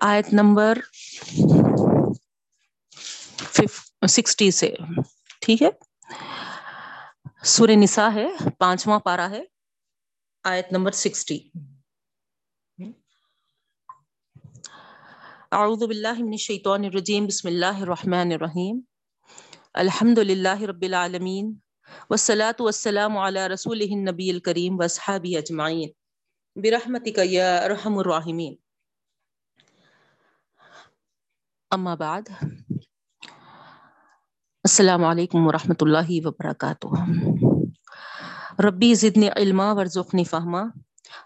آیت number sixty سے۔ ٹھیک ہے؟ سورہ نساء ہے، پانچواں پارا ہے، آیت نمبر سکسٹی۔ اعوذ باللہ من الشیطان الرجیم، بسم اللہ الرحمن الرحیم۔ الحمد للہ رب العالمین، والصلاة والسلام على رسوله النبی الکریم واصحابہ اجمعین۔ برحمتک یا ارحم الراحمین۔ اما بعد، السلام علیکم ورحمۃ اللہ وبرکاتہ۔ ربی زدنی علما، ورزقنی فہما۔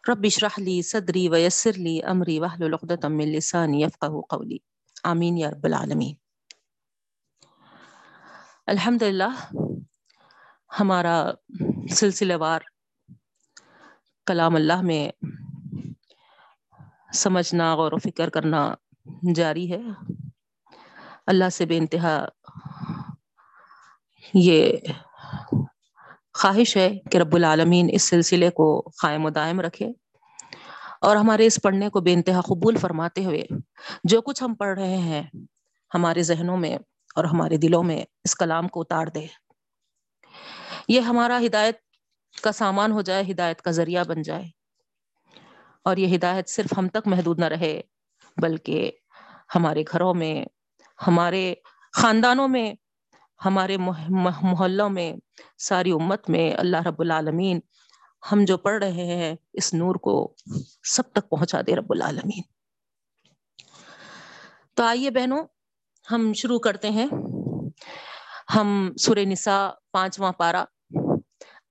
رب اشرح لی صدری ویسر لی امری واحلل عقدۃ من لسانی یفقهوا قولی۔ آمین یا رب العالمین۔ الحمدللہ، ہمارا سلسلہ وار کلام اللہ میں سمجھنا غور و فکر کرنا جاری ہے۔ اللہ سے بے انتہا یہ خواہش ہے کہ رب العالمین اس سلسلے کو قائم و دائم رکھے اور ہمارے اس پڑھنے کو بے انتہا قبول فرماتے ہوئے جو کچھ ہم پڑھ رہے ہیں ہمارے ذہنوں میں اور ہمارے دلوں میں اس کلام کو اتار دے۔ یہ ہمارا ہدایت کا سامان ہو جائے، ہدایت کا ذریعہ بن جائے۔ اور یہ ہدایت صرف ہم تک محدود نہ رہے، بلکہ ہمارے گھروں میں ہمارے خاندانوں میں، ہمارے محلوں میں، ساری امت میں اللہ رب العالمین ہم جو پڑھ رہے ہیں اس نور کو سب تک پہنچا دے رب العالمین۔ تو آئیے بہنوں، ہم شروع کرتے ہیں۔ ہم سور نساء پانچواں پارا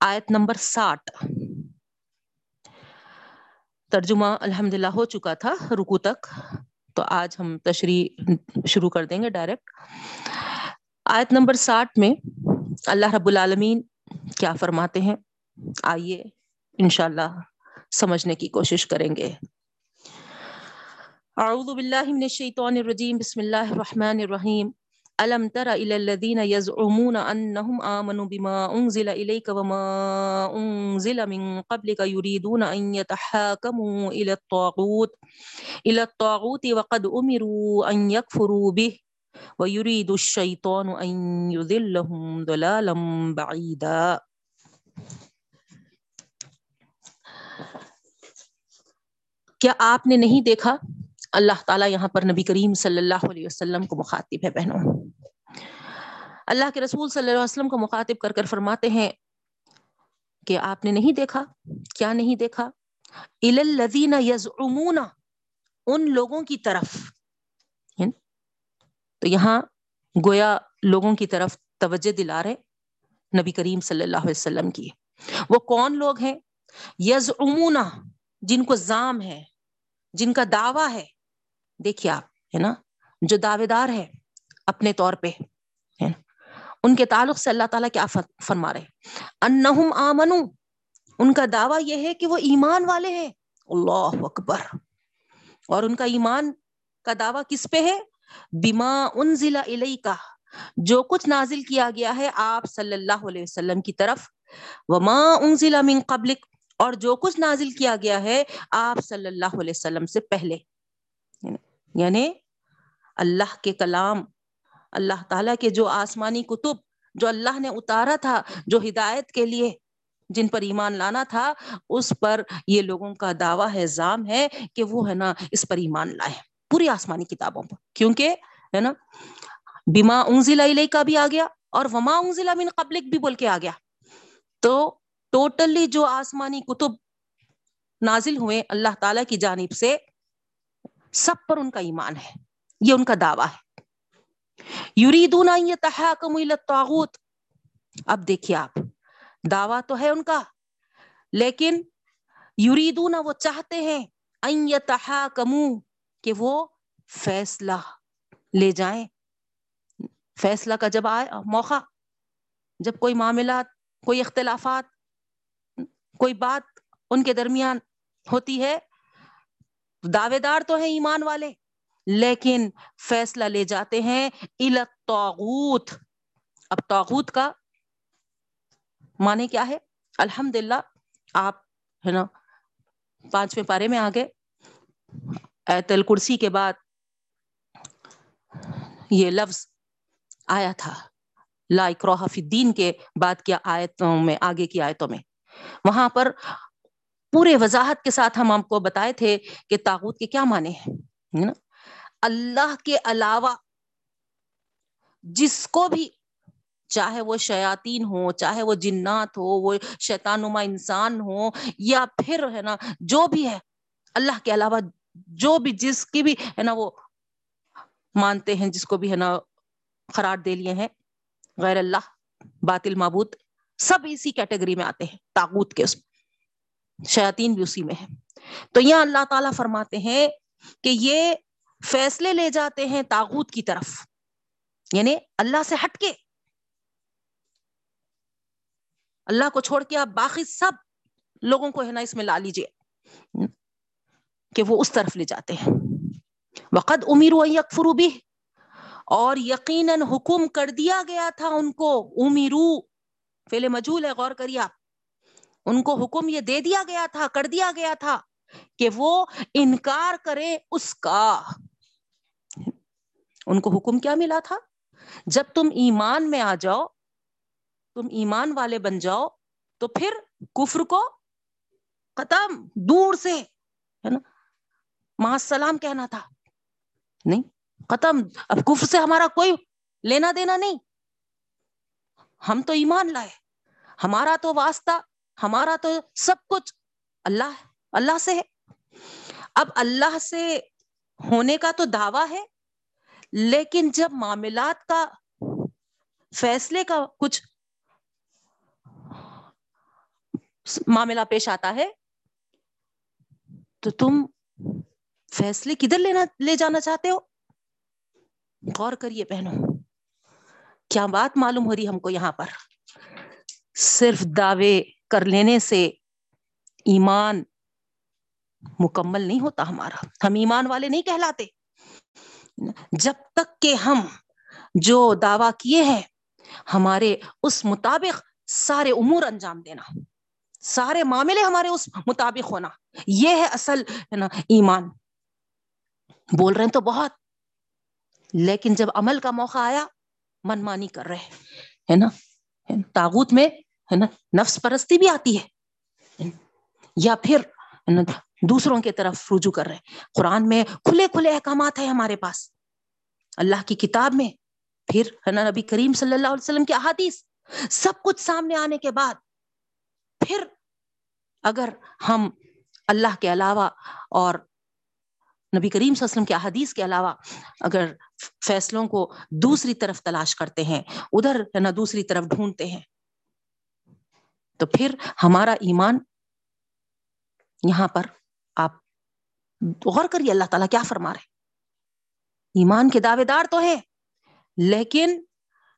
آیت نمبر ساٹھ۔ ترجمہ الحمد للہ ہو چکا تھا رکو تک۔ تو آج ہم تشریح شروع کر دیں گے ڈائریکٹ آیت نمبر ساٹھ میں اللہ رب العالمین کیا فرماتے ہیں؟ آئیے انشاءاللہ سمجھنے کی کوشش کریں گے۔ اعوذ باللہ من الشیطان الرجیم، بسم اللہ الرحمن الرحیم۔ الم تر الى الذين يزعمون انهم امنوا بما انزل اليك وما انزل من قبلك يريدون ان يتحاكموا الى الطاغوت الى الطاغوت وقد امروا ان يكفروا به، ويريد الشيطان ان يذلهم ضلالا بعيدا. کیا آپ نے نہیں دیکھا اللہ تعالیٰ یہاں پر نبی کریم صلی اللہ علیہ وسلم کو مخاطب ہے بہنوں۔ اللہ کے رسول صلی اللہ علیہ وسلم کو مخاطب کر کر فرماتے ہیں کہ آپ نے نہیں دیکھا؟ کیا نہیں دیکھا؟ الذین یزعمون، ان لوگوں کی طرف۔ تو یہاں گویا لوگوں کی طرف توجہ دلا رہے نبی کریم صلی اللہ علیہ وسلم کی۔ وہ کون لوگ ہیں؟ یزعمون، جن کو زام ہے، جن کا دعویٰ ہے۔ دیکھیے آپ، ہے نا؟ جو دعوے دار ہے اپنے طور پہ ان کے تعلق سے اللہ تعالیٰ کیا فرما رہے انہم آمنو، ان کا دعویٰ یہ ہے کہ وہ ایمان والے ہیں۔ اللہ اکبر۔ اور ان کا ایمان کا دعویٰ کس پہ ہے؟ بیما ان ضلع کا جو کچھ نازل کیا گیا ہے آپ صلی اللہ علیہ وسلم کی طرف۔ وما ان ضلع من قبلک۔ اور جو کچھ نازل کیا گیا ہے آپ صلی اللہ علیہ وسلم سے پہلے۔ یعنی اللہ کے کلام، اللہ تعالیٰ کے جو آسمانی کتب، جو اللہ نے اتارا تھا، جو ہدایت کے لیے جن پر ایمان لانا تھا، اس پر یہ لوگوں کا دعویٰ ہے، زام ہے کہ وہ ہے نا اس پر ایمان لائے، پوری آسمانی کتابوں پر۔ کیونکہ ہے نا بیما انزلہ علیہ کا بھی آ گیا اور وما انزلہ من قبلک بھی بول کے آ گیا۔ تو ٹوٹلی جو آسمانی کتب نازل ہوئے اللہ تعالیٰ کی جانب سے سب پر ان کا ایمان ہے۔ یہ ان کا دعویٰ ہے۔ یریدون یتحاکموا الی الطاغوت۔ اب دیکھیے آپ، دعویٰ تو ہے ان کا، لیکن یریدون وہ چاہتے ہیں ان یتحاکموا کہ وہ فیصلہ لے جائیں۔ فیصلہ کا جب آئے، موقع، جب کوئی معاملات، کوئی اختلافات، کوئی بات ان کے درمیان ہوتی ہے دعوے دار تو ہیں ایمان والے، لیکن فیصلہ لے جاتے ہیں الطاغوت۔ اب تاغوت کا معنی کیا ہے؟ الحمد للہ آپ ہے نا پانچویں پارے میں آگے۔ ایت الکرسی کے بعد یہ لفظ آیا تھا۔ لا اکروہ فی الدین کے بعد کیا آیتوں میں، آگے کی آیتوں میں۔ وہاں پر پورے وضاحت کے ساتھ ہم آپ کو بتائے تھے کہ تاغوت کے کیا معنی ہیں اللہ کے علاوہ جس کو بھی، چاہے وہ شیاطین ہو چاہے وہ جنات ہو وہ شیطان نما انسان ہو یا پھر، ہے نا، جو بھی ہے، اللہ کے علاوہ جو بھی، جس کی بھی، ہے نا، وہ مانتے ہیں، جس کو بھی، ہے نا، قرار دے لیے ہیں، غیر اللہ، باطل، معبود، سب اسی کیٹیگری میں آتے ہیں، تاغوت کے اس میں۔ شیاطین بھی اسی میں ہے تو یہاں اللہ تعالیٰ فرماتے ہیں کہ یہ فیصلے لے جاتے ہیں تاغوت کی طرف یعنی اللہ سے ہٹ کے۔ اللہ کو چھوڑ کے آپ باقی سب لوگوں کو ہے نا اس میں لا لیجیے کہ وہ اس طرف لے جاتے ہیں۔ وقت امیر و بھی اور یقیناً حکم کر دیا گیا تھا ان کو امیرو فیل مجول ہے، غور کریے آپ۔ ان کو حکم یہ دے دیا گیا تھا، کر دیا گیا تھا کہ وہ انکار کرے اس کا۔ ان کو حکم کیا ملا تھا؟ جب تم ایمان میں آ جاؤ، تم ایمان والے بن جاؤ، تو پھر کفر کو ختم، دور سے، ہے نا؟ السلام کہنا تھا۔ نہیں، ختم۔ اب کفر سے ہمارا کوئی لینا دینا نہیں۔ ہم تو ایمان لائے۔ ہمارا تو واسطہ ہمارا تو سب کچھ اللہ اللہ سے ہے۔ اب اللہ سے ہونے کا تو دعویٰ ہے، لیکن جب معاملات کا فیصلے کا کچھ معاملہ پیش آتا ہے، تو تم فیصلے کدھر لینا، لے جانا چاہتے ہو؟ غور کریے بہنوں، کیا بات معلوم ہو رہی ہم کو یہاں پر؟ صرف دعوے کر لینے سے ایمان مکمل نہیں ہوتا ہمارا۔ ہم ایمان والے نہیں کہلاتے۔ جب تک کہ ہم جو دعوی کیے ہیں، ہمارے اس مطابق سارے امور انجام دینا، سارے معاملے ہمارے اس مطابق ہونا، یہ ہے اصل، ہے نا، ایمان۔ بول رہے ہیں تو بہت، لیکن جب عمل کا موقع آیا من مانی کر رہے ہے نا، تاغوت میں ہے نا؟ نفس پرستی بھی آتی ہے۔ یا پھر دوسروں کی طرف رجوع کر رہے ہیں۔ قرآن میں کھلے کھلے احکامات ہیں ہمارے پاس۔ اللہ کی کتاب میں پھر ہے نا، نبی کریم صلی اللہ علیہ وسلم کی احادیث۔ سب کچھ سامنے آنے کے بعد پھر اگر ہم اللہ کے علاوہ اور نبی کریم صلی اللہ علیہ وسلم کے احادیث کے علاوہ اگر فیصلوں کو دوسری طرف تلاش کرتے ہیں، ادھر نہ دوسری طرف ڈھونڈتے ہیں تو پھر ہمارا ایمان یہاں پر آپ غور کریے اللہ تعالیٰ کیا فرما رہے ایمان کے دعوے دار تو ہیں، لیکن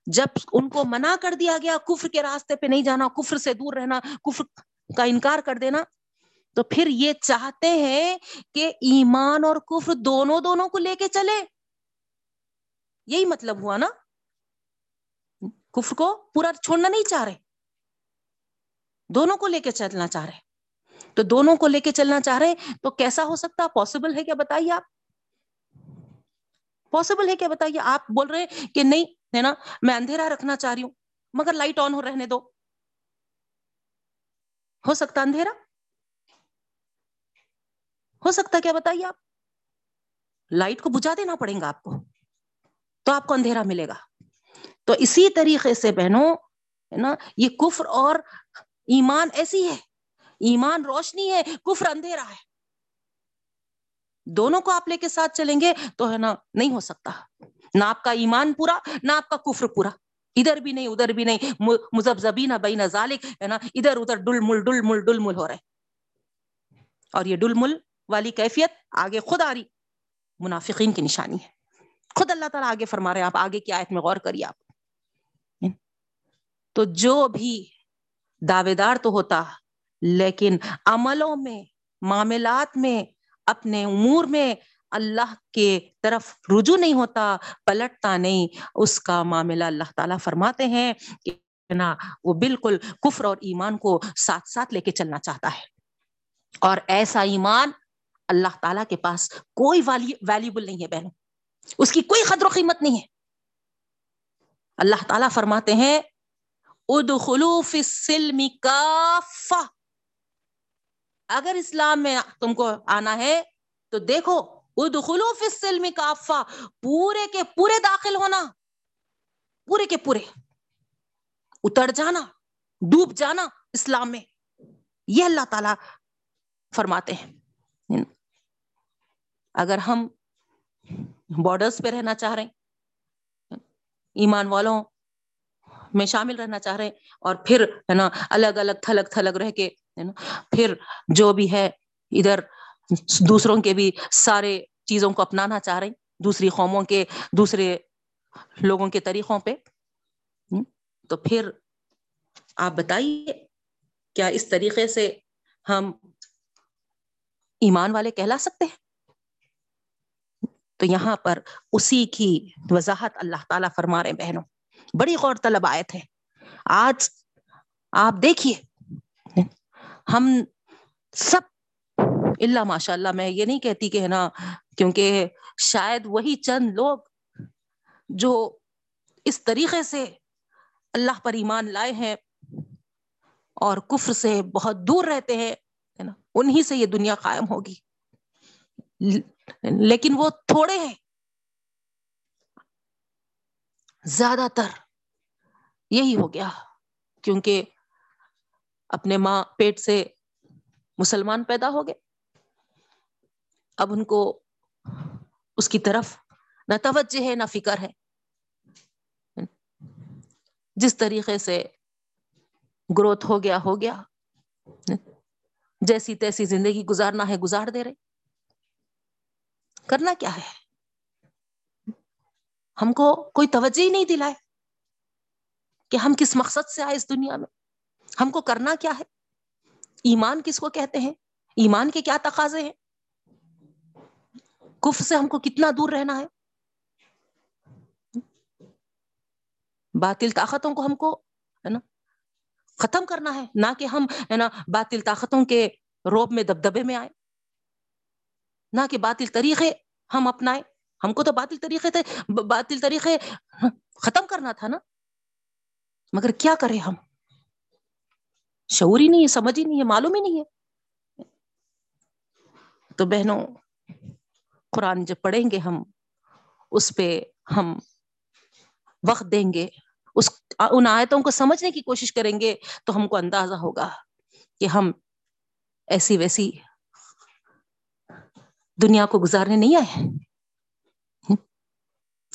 جب ان کو منع کر دیا گیا کفر کے راستے پہ نہیں جانا، کفر سے دور رہنا، کفر کا انکار کر دینا، تو پھر یہ چاہتے ہیں کہ ایمان اور کفر دونوں دونوں کو لے کے چلے۔ یہی مطلب ہوا نا۔ کفر کو پورا چھوڑنا نہیں چاہ رہے۔ دونوں کو لے کے چلنا چاہ رہے تو دونوں کو لے کے چلنا چاہ رہے تو کیسا ہو سکتا پاسبل ہے کیا؟ بتائیے آپ۔ پاسبل ہے کیا؟ بتائیے۔ آپ بول رہے کہ نہیں، ہے نا؟ میں اندھیرا رکھنا چاہ رہی ہوں، مگر لائٹ آن ہو رہنے دو۔ ہو سکتا اندھیرا؟ ہو سکتا کیا؟ بتائیے آپ۔ لائٹ کو بجھا دینا پڑے گا آپ کو، تو آپ کو اندھیرا ملے گا۔ تو اسی طریقے سے بہنوں، ہے نا؟ یہ کفر اور ایمان ایسی ہے، ایمان روشنی ہے، کفر اندھیرا ہے۔ دونوں کو آپ لے کے ساتھ چلیں گے تو ہے نا، نہیں ہو سکتا۔ نہ آپ کا ایمان پورا، نہ آپ کا کفر پورا۔ ادھر بھی نہیں، ادھر بھی نہیں۔ مزب زبی نہ بئی ذالک، ہے نا، ادھر ادھر ڈل مل ڈل مل ڈل مل ہو رہے۔ اور یہ ڈل مل والی کیفیت آگے خود آ رہی۔ منافقین کی نشانی ہے۔ خود اللہ تعالیٰ آگے فرما رہے ہیں۔ آپ آگے کی آیت میں غور کریے آپ۔ تو جو بھی دعوے دار تو ہوتا، لیکن عملوں میں، معاملات میں، اپنے امور میں اللہ کے طرف رجوع نہیں ہوتا، پلٹتا نہیں۔ اس کا معاملہ اللہ تعالیٰ فرماتے ہیں کہ نا، وہ بالکل کفر اور ایمان کو ساتھ ساتھ لے کے چلنا چاہتا ہے۔ اور ایسا ایمان اللہ تعالیٰ کے پاس کوئی ویلیبل نہیں ہے بہنوں۔ اس کی کوئی قدر و قیمت نہیں ہے۔ اللہ تعالیٰ فرماتے ہیں ادخلوف السلم کافہ۔ اگر اسلام میں تم کو آنا ہے تو دیکھو ادخلوف السلم کافہ۔ پورے کے پورے داخل ہونا۔ پورے کے پورے۔ اتر جانا، ڈوب جانا اسلام میں۔ یہ اللہ تعالی فرماتے ہیں۔ اگر ہم بارڈرز پہ رہنا چاہ رہے ہیں، ایمان والوں میں شامل رہنا چاہ رہے ہیں۔ اور پھر ہے نا، الگ الگ تھلگ تھلگ رہ کے ہے نا، پھر جو بھی ہے، ادھر دوسروں کے بھی سارے چیزوں کو اپنانا چاہ رہے ہیں۔ دوسری قوموں کے، دوسرے لوگوں کے طریقوں پہ۔ تو پھر آپ بتائیے، کیا اس طریقے سے ہم ایمان والے کہلا سکتے ہیں؟ تو یہاں پر اسی کی وضاحت اللہ تعالیٰ فرما رہے بہنوں۔ بڑی غور طلب آئے تھے۔ آج آپ دیکھیے، ہم سب اللہ ماشاء اللہ میں یہ نہیں کہتی کہ ہے نا، کیونکہ شاید وہی چند لوگ جو اس طریقے سے اللہ پر ایمان لائے ہیں اور کفر سے بہت دور رہتے ہیں نا، انہی سے یہ دنیا قائم ہوگی۔ لیکن وہ تھوڑے ہیں۔ زیادہ تر یہی ہو گیا۔ کیونکہ اپنے ماں پیٹ سے مسلمان پیدا ہو گئے۔ اب ان کو اس کی طرف نہ توجہ ہے، نہ فکر ہے۔ جس طریقے سے گروتھ ہو گیا ہو گیا۔ جیسی تیسی زندگی گزارنا ہے، گزار دے رہے۔ کرنا کیا ہے؟ ہم کو کوئی توجہ ہی نہیں دلائے۔ کہ ہم کس مقصد سے آئے اس دنیا میں؟ ہم کو کرنا کیا ہے؟ ایمان کس کو کہتے ہیں؟ ایمان کے کیا تقاضے ہیں؟ کف سے ہم کو کتنا دور رہنا ہے؟ باطل طاقتوں کو ہم کو، ہے نا، ختم کرنا ہے، نہ کہ ہم، ہے نا، باطل طاقتوں کے روب میں، دبدبے میں آئے نہ کہ باطل طریقے ہم اپنائے ہم کو تو باطل طریقے تھے باطل طریقے ختم کرنا تھا نا؟ مگر کیا کرے ہم؟ شعور ہی نہیں ہے، سمجھ ہی نہیں ہے، معلوم ہی نہیں ہے۔ تو بہنوں، قرآن جب پڑھیں گے ہم، اس پہ ہم وقت دیں گے، اس ان آیتوں کو سمجھنے کی کوشش کریں گے، تو ہم کو اندازہ ہوگا کہ ہم ایسی ویسی دنیا کو گزارنے نہیں آئے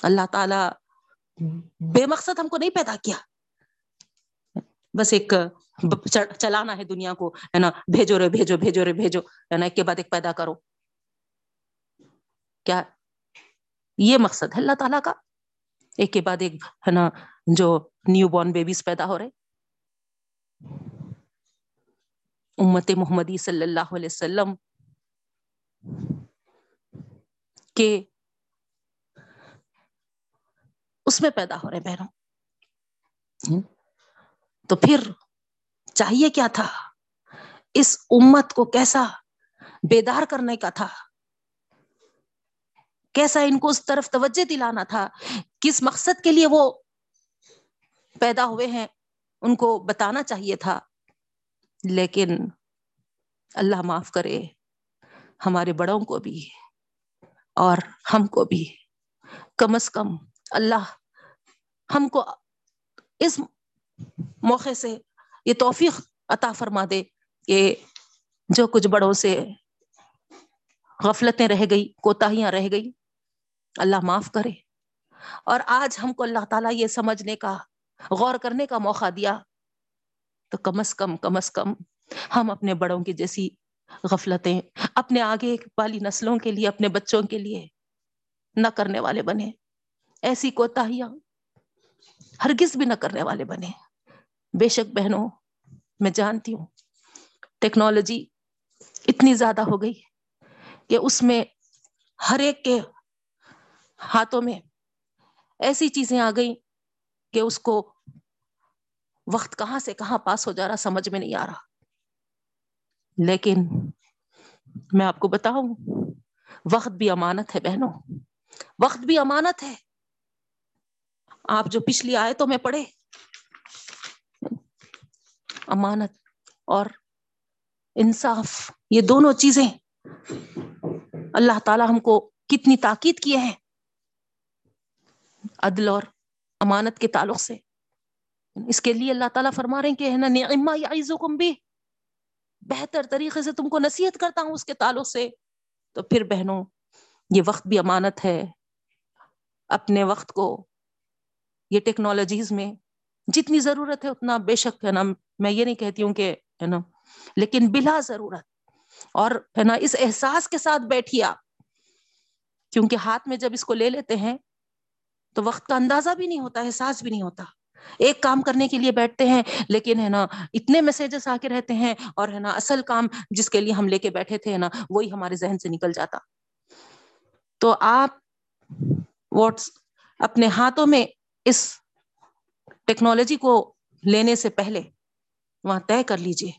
اللہ تعالی بے مقصد ہم کو نہیں پیدا کیا۔ بس ایک چلانا ہے دنیا کو، ہے نا، بھیجو رے، بھیجو بھیجو رے، بھیجو، ہے نا، ایک کے بعد ایک پیدا کرو۔ کیا؟ یہ مقصد ہے اللہ تعالیٰ کا۔ ایک کے بعد ایک، ہے نا، جو نیو بورن بیبیز پیدا ہو رہے۔ امت محمدی صلی اللہ علیہ وسلم کے اس میں پیدا ہو رہے بہنوں۔ تو پھر چاہیے کیا تھا؟ اس امت کو کیسا بیدار کرنے کا تھا؟ کیسا ان کو اس طرف توجہ دلانا تھا؟ کس مقصد کے لیے وہ پیدا ہوئے ہیں؟ ان کو بتانا چاہیے تھا۔ لیکن اللہ معاف کرے، ہمارے بڑوں کو بھی اور ہم کو بھی۔ کم از کم اللہ ہم کو اس موقع سے یہ توفیق عطا فرما دے کہ جو کچھ بڑوں سے غفلتیں رہ گئی، کوتاہیاں رہ گئی، اللہ معاف کرے۔ اور آج ہم کو اللہ تعالیٰ یہ سمجھنے کا، غور کرنے کا موقع دیا۔ تو کم از کم کم از کم ہم اپنے بڑوں کی جیسی غفلتیں، اپنے آگے والی نسلوں کے لیے، اپنے بچوں کے لیے نہ کرنے والے بنے ایسی کوتاہیاں ہرگز بھی نہ کرنے والے بنے بے شک بہنوں، میں جانتی ہوں، ٹیکنالوجی اتنی زیادہ ہو گئی کہ اس میں ہر ایک کے ہاتھوں میں ایسی چیزیں آ گئی کہ اس کو وقت کہاں سے کہاں پاس ہو جا رہا سمجھ میں نہیں آ رہا۔ لیکن میں آپ کو بتاؤں، وقت بھی امانت ہے بہنوں۔ وقت بھی امانت ہے۔ آپ جو پچھلی آئے تو میں پڑھے امانت اور انصاف، یہ دونوں چیزیں اللہ تعالی ہم کو کتنی تاکید کیے ہیں عدل اور امانت کے تعلق سے۔ اس کے لیے اللہ تعالیٰ فرما رہے ہیں کہ ہے نا بھی بہتر طریقے سے تم کو نصیحت کرتا ہوں اس کے تعلق سے۔ تو پھر بہنوں، یہ وقت بھی امانت ہے۔ اپنے وقت کو، یہ ٹیکنالوجیز میں جتنی ضرورت ہے اتنا بے شک ہے نا، میں یہ نہیں کہتی ہوں کہ، ہے نا، لیکن بلا ضرورت۔ اور، ہے نا، اس احساس کے ساتھ بیٹھیے آپ۔ کیونکہ ہاتھ میں جب اس کو لے لیتے ہیں، تو وقت کا اندازہ بھی نہیں ہوتا، احساس بھی نہیں ہوتا۔ ایک کام کرنے کے لیے بیٹھتے ہیں، لیکن، ہے نا، اتنے میسجز آ کے رہتے ہیں، اور، ہے نا، اصل کام جس کے لیے ہم لے کے بیٹھے تھے نا، وہی ہمارے ذہن سے نکل جاتا۔ تو آپ، واٹس، اپنے ہاتھوں میں اس ٹیکنالوجی کو لینے سے پہلے وہاں طے کر لیجیے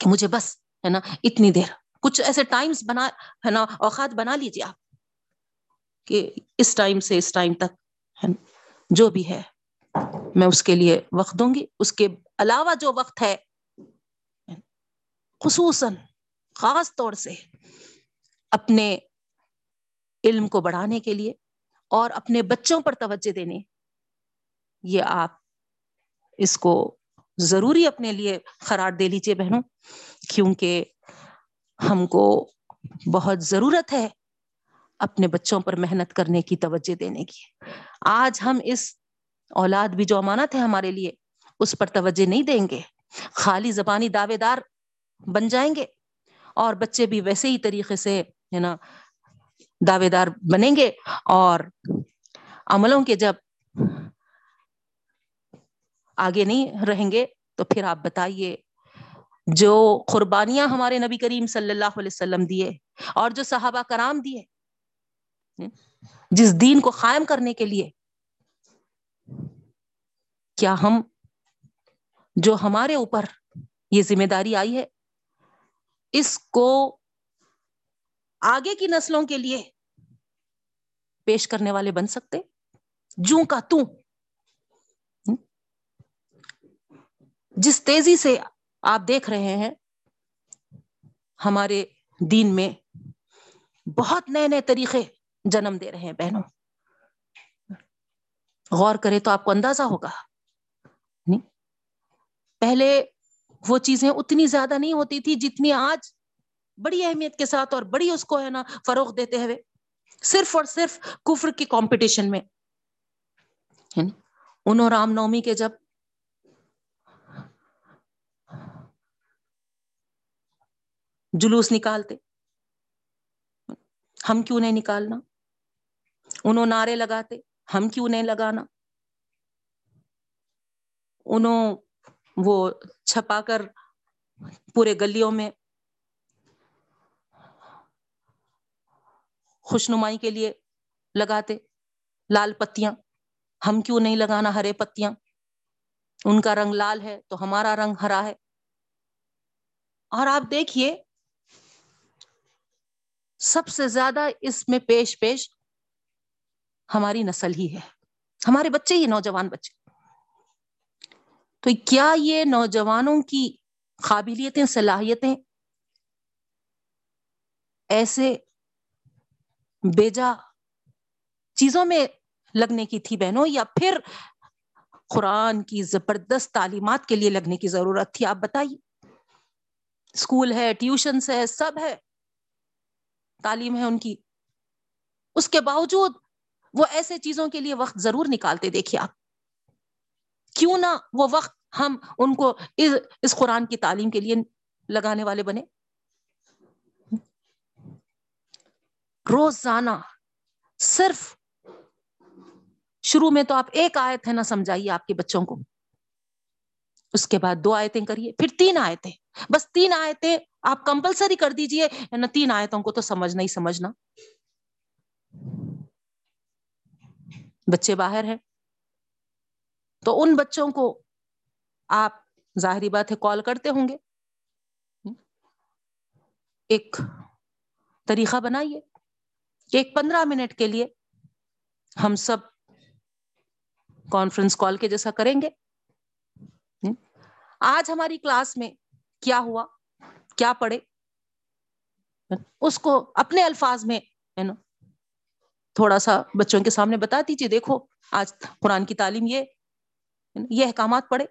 کہ مجھے بس، ہے نا، اتنی دیر، کچھ ایسے ٹائمز بنا، ہے نا، اوقات بنا لیجیے آپ کہ اس ٹائم سے اس ٹائم تک جو بھی ہے، میں اس کے لیے وقت دوں گی۔ اس کے علاوہ جو وقت ہے، خصوصاً خاص طور سے اپنے علم کو بڑھانے کے لیے اور اپنے بچوں پر توجہ دینے یہ آپ اس کو ضروری اپنے لیے قرار دے لیجیے بہنوں، کیونکہ ہم کو بہت ضرورت ہے اپنے بچوں پر محنت کرنے کی توجہ دینے کی۔ آج ہم اس اولاد بھی جو امانت ہے ہمارے لیے، اس پر توجہ نہیں دیں گے۔ خالی زبانی دعوے دار بن جائیں گے اور بچے بھی ویسے ہی طریقے سے، ہے نا دعوے دار بنیں گے اور عملوں کے جب آگے نہیں رہیں گے، تو پھر آپ بتائیے، جو قربانیاں ہمارے نبی کریم صلی اللہ علیہ وسلم دیے اور جو صحابہ کرام دیے، جس دین کو قائم کرنے کے لیے، کیا ہم جو ہمارے اوپر یہ ذمہ داری آئی ہے، اس کو آگے کی نسلوں کے لیے پیش کرنے والے بن سکتے؟ جوں کا تو جس تیزی سے آپ دیکھ رہے ہیں، ہمارے دین میں بہت نئے نئے طریقے جنم دے رہے ہیں بہنوں۔ غور کرے تو آپ کو اندازہ ہوگا۔ پہلے وہ چیزیں اتنی زیادہ نہیں ہوتی تھی جتنی آج۔ بڑی اہمیت کے ساتھ اور بڑی اس کو ہے نا فروغ دیتے ہوئے۔ صرف اور صرف کفر کی کمپٹیشن میں۔ یعنی انہوں رام نومی کے جب جلوس نکالتے۔ ہم کیوں نہیں نکالنا؟ انہوں نعرے لگاتے، ہم کیوں نہیں لگانا؟ انہوں وہ چھپا کر پورے گلیوں میں خوشنمائی کے لیے لگاتے۔ لال پتیاں، ہم کیوں نہیں لگانا ہرے پتیاں؟ ان کا رنگ لال ہے تو ہمارا رنگ ہرا ہے۔ اور آپ دیکھیے سب سے زیادہ اس میں پیش پیش ہماری نسل ہی ہے۔ ہمارے بچے ہی نوجوان بچے۔ تو کیا یہ نوجوانوں کی قابلیتیں، صلاحیتیں ایسے بیجا چیزوں میں لگنے کی تھی بہنوں، یا پھر قرآن کی زبردست تعلیمات کے لیے لگنے کی ضرورت تھی؟ آپ بتائیے۔ اسکول ہے ٹیوشنس ہے، سب ہے۔ تعلیم ہے ان کی۔ اس کے باوجود وہ ایسے چیزوں کے لیے وقت ضرور نکالتے، دیکھیے آپ۔ کیوں نہ وہ وقت ہم ان کو اس قرآن کی تعلیم کے لیے لگانے والے بنے روزانہ صرف شروع میں تو آپ ایک آیت ہے، نہ سمجھائیے آپ کے بچوں کو۔ اس کے بعد دو آیتیں کریے، پھر تین آیتیں۔ بس تین آیتیں آپ کمپلسری کر دیجیے نہ تین آیتوں کو تو سمجھنا ہی سمجھنا۔ بچے باہر ہیں، تو ان بچوں کو آپ ظاہری بات ہے کال کرتے ہوں گے۔ ایک طریقہ بنائیے کہ ایک پندرہ منٹ کے لیے ہم سب کانفرنس کال کے جیسا کریں گے۔ آج ہماری کلاس میں کیا ہوا؟ کیا پڑھے؟ اس کو اپنے الفاظ میں ہے نا تھوڑا سا بچوں کے سامنے بتا دیجیے دیکھو، آج قرآن کی تعلیم یہ یہ احکامات پڑھے۔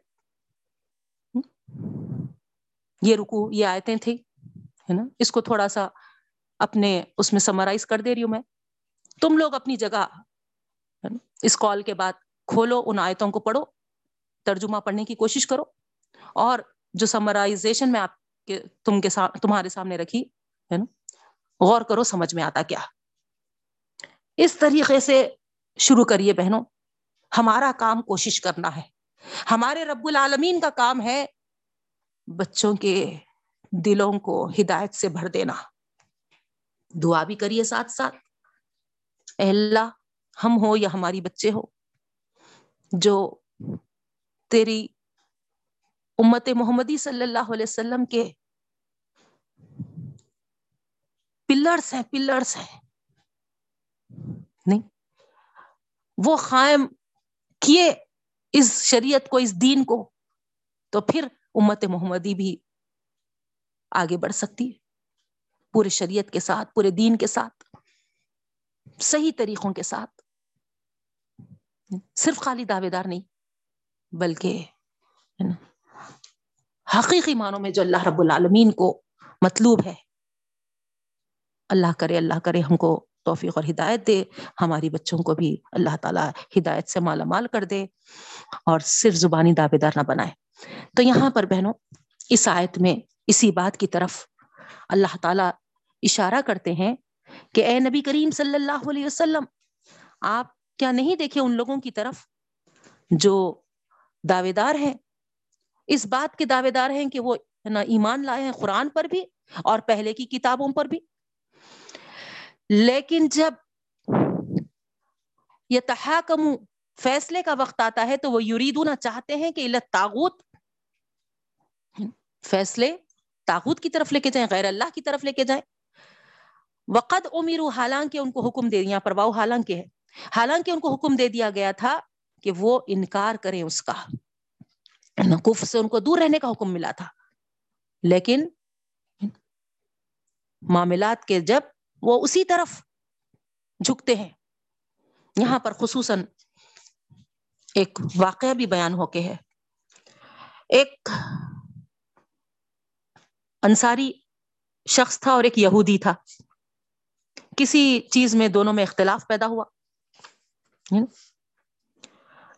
یہ رکو یہ آیتیں تھے ہے نا اس کو تھوڑا سا اپنے اس میں سمرائز کر دے رہی ہوں میں۔ تم لوگ اپنی جگہ اس کال کے بعد کھولو، ان آیتوں کو پڑھو، ترجمہ پڑھنے کی کوشش کرو۔ اور جو سمرائزیشن میں آپ کے، تم کے ساتھ تمہارے سامنے رکھی، ہے نا؟ غور کرو، سمجھ میں آتا کیا؟ اس طریقے سے شروع کریے بہنوں، ہمارا کام کوشش کرنا ہے۔ ہمارے رب العالمین کا کام ہے بچوں کے دلوں کو ہدایت سے بھر دینا۔ دعا بھی کریے ساتھ ساتھ۔ اے اللہ، ہم ہو یا ہماری بچے ہو، جو تیری امت محمدی صلی اللہ علیہ وسلم کے پلرس ہیں پلرس ہیں۔ نہیں، وہ قائم کیے اس شریعت کو، اس دین کو، تو پھر امت محمدی بھی آگے بڑھ سکتی ہے۔ پورے شریعت کے ساتھ، پورے دین کے ساتھ، صحیح طریقوں کے ساتھ۔ صرف خالی دعوے دار نہیں، بلکہ حقیقی معنوں میں جو اللہ رب العالمین کو مطلوب ہے۔ اللہ کرے اللہ کرے، ہم کو توفیق اور ہدایت دے۔ ہماری بچوں کو بھی اللہ تعالیٰ ہدایت سے مالا مال کر دے اور صرف زبانی دعوے دار نہ بنائے۔ تو یہاں پر بہنوں، اس آیت میں اسی بات کی طرف اللہ تعالیٰ اشارہ کرتے ہیں کہ اے نبی کریم صلی اللہ علیہ وسلم، آپ کیا نہیں دیکھے ان لوگوں کی طرف جو دعوے دار ہیں؟ اس بات کے دعوے دار ہیں کہ وہ نا ایمان لائے ہیں قرآن پر بھی اور پہلے کی کتابوں پر بھی۔ لیکن جب یہ تحاکم فیصلے کا وقت آتا ہے تو وہ یریدونا چاہتے ہیں کہ تاغوت فیصلے تاغوت کی طرف لے کے جائیں، غیر اللہ کی طرف لے کے جائیں۔ وقت امیر حالانکہ ان کو حکم دے دیا پرواؤ حالانکہ ہے۔ حالانکہ ان کو حکم دے دیا گیا تھا کہ وہ انکار کریں اس کا۔ کف سے ان کو دور رہنے کا حکم ملا تھا۔ لیکن معاملات کے جب وہ اسی طرف جھکتے ہیں۔ یہاں پر خصوصاً ایک واقعہ بھی بیان ہو کے ہے۔ ایک انصاری شخص تھا اور ایک یہودی تھا۔ کسی چیز میں دونوں میں اختلاف پیدا ہوا۔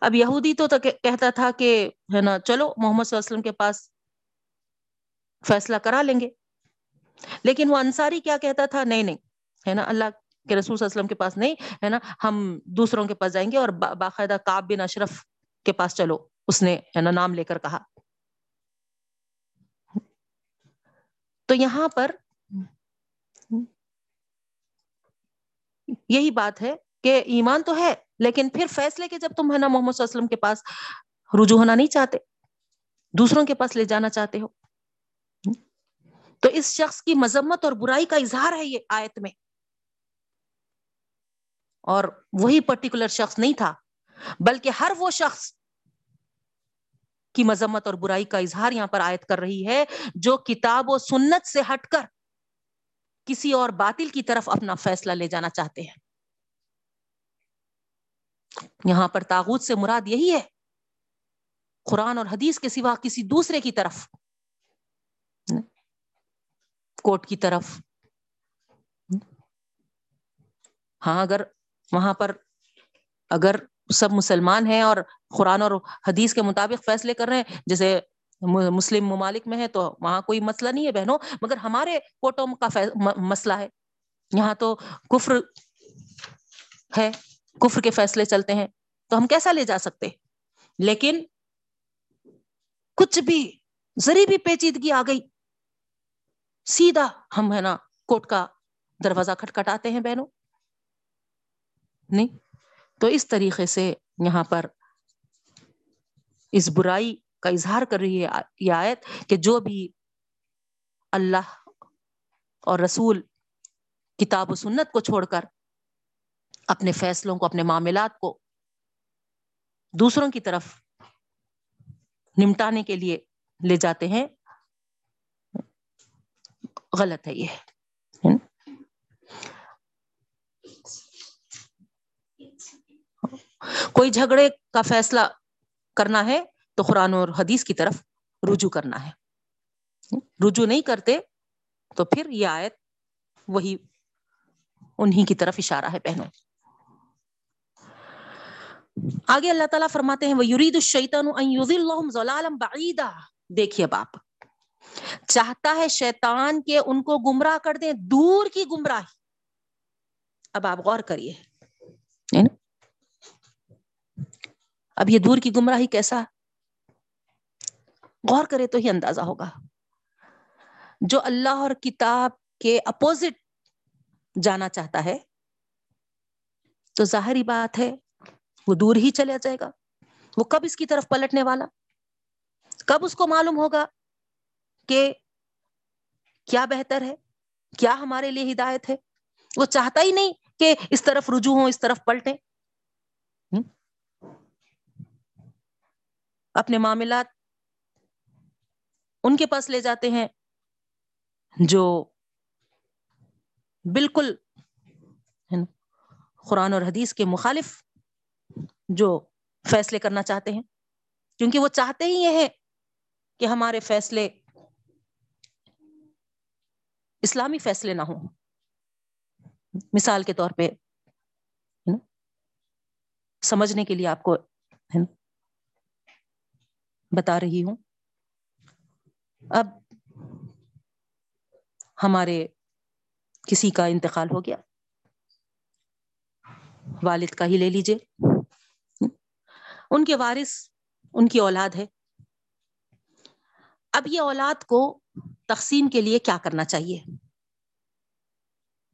اب یہودی تو کہتا تھا کہ ہے نا، چلو محمد صلی اللہ علیہ وسلم کے پاس فیصلہ کرا لیں گے۔ لیکن وہ انصاری کیا کہتا تھا؟ نہیں نہیں، ہے نا، اللہ کے رسول صلی اللہ علیہ وسلم کے پاس نہیں، ہے نا، ہم دوسروں کے پاس جائیں گے اور باقاعدہ کاب بن اشرف کے پاس چلو۔ اس نے، ہے نا، نام لے کر کہا۔ تو یہاں پر یہی بات ہے کہ ایمان تو ہے لیکن پھر فیصلے کے جب تم ہے نا محمد صلی اللہ علیہ وسلم کے پاس رجوع ہونا نہیں چاہتے، دوسروں کے پاس لے جانا چاہتے ہو؟ تو اس شخص کی مذمت اور برائی کا اظہار ہے یہ آیت میں۔ اور وہی پرٹیکولر شخص نہیں تھا، بلکہ ہر وہ شخص کی مذمت اور برائی کا اظہار یہاں پر آیت کر رہی ہے، جو کتاب و سنت سے ہٹ کر کسی اور باطل کی طرف اپنا فیصلہ لے جانا چاہتے ہیں۔ یہاں پر تاغت سے مراد یہی ہے قرآن اور حدیث کے سوا کسی دوسرے کی طرف۔ کوٹ کی طرف۔ ہاں اگر وہاں پر اگر سب مسلمان ہیں اور قرآن اور حدیث کے مطابق فیصلے کر رہے ہیں، جیسے مسلم ممالک میں ہے تو وہاں کوئی مسئلہ نہیں ہے بہنوں، مگر ہمارے کوٹوں کا مسئلہ ہے۔ یہاں تو کفر ہے۔ کفر کے فیصلے چلتے ہیں، تو ہم کیسا لے جا سکتے؟ لیکن کچھ بھی ذری بھی پیچیدگی آ گئی۔ سیدھا ہم ہے نا کوٹ کا دروازہ کھٹکھٹاتے ہیں بہنوں۔ نہیں، تو اس طریقے سے یہاں پر اس برائی کا اظہار کر رہی ہے یہ آیت کہ جو بھی اللہ اور رسول کتاب و سنت کو چھوڑ کر اپنے فیصلوں کو، اپنے معاملات کو دوسروں کی طرف نمٹانے کے لیے لے جاتے ہیں۔ غلط ہے یہ۔ کوئی جھگڑے کا فیصلہ کرنا ہے تو قرآن اور حدیث کی طرف رجوع کرنا ہے۔ رجوع نہیں کرتے تو پھر یہ آیت وہی انہی کی طرف اشارہ ہے پہنو آگے اللہ تعالیٰ فرماتے ہیں وہ یورید الشیطان بعیدہ دیکھیے باپ، چاہتا ہے شیطان کے ان کو گمراہ کر دیں، دور کی گمراہی۔ اب آپ غور کریے۔ اب یہ دور کی گمراہی کیسا؟ غور کرے تو ہی اندازہ ہوگا۔ جو اللہ اور کتاب کے اپوزٹ جانا چاہتا ہے، تو ظاہری بات ہے وہ دور ہی چلے جائے گا۔ وہ کب اس کی طرف پلٹنے والا؟ کب اس کو معلوم ہوگا کہ کیا بہتر ہے؟ کیا ہمارے لیے ہدایت ہے؟ وہ چاہتا ہی نہیں کہ اس طرف رجوع ہو اس طرف پلٹے اپنے معاملات ان کے پاس لے جاتے ہیں جو بالکل قرآن اور حدیث کے مخالف جو فیصلے کرنا چاہتے ہیں۔ کیونکہ وہ چاہتے ہی یہ ہے کہ ہمارے فیصلے اسلامی فیصلے نہ ہوں۔ مثال کے طور پہ سمجھنے کے لیے آپ کو بتا رہی ہوں۔ اب ہمارے کسی کا انتقال ہو گیا۔ والد کا ہی لے لیجیے ان کے وارث ان کی اولاد ہے۔ اب یہ اولاد کو تقسیم کے لیے کیا کرنا چاہیے؟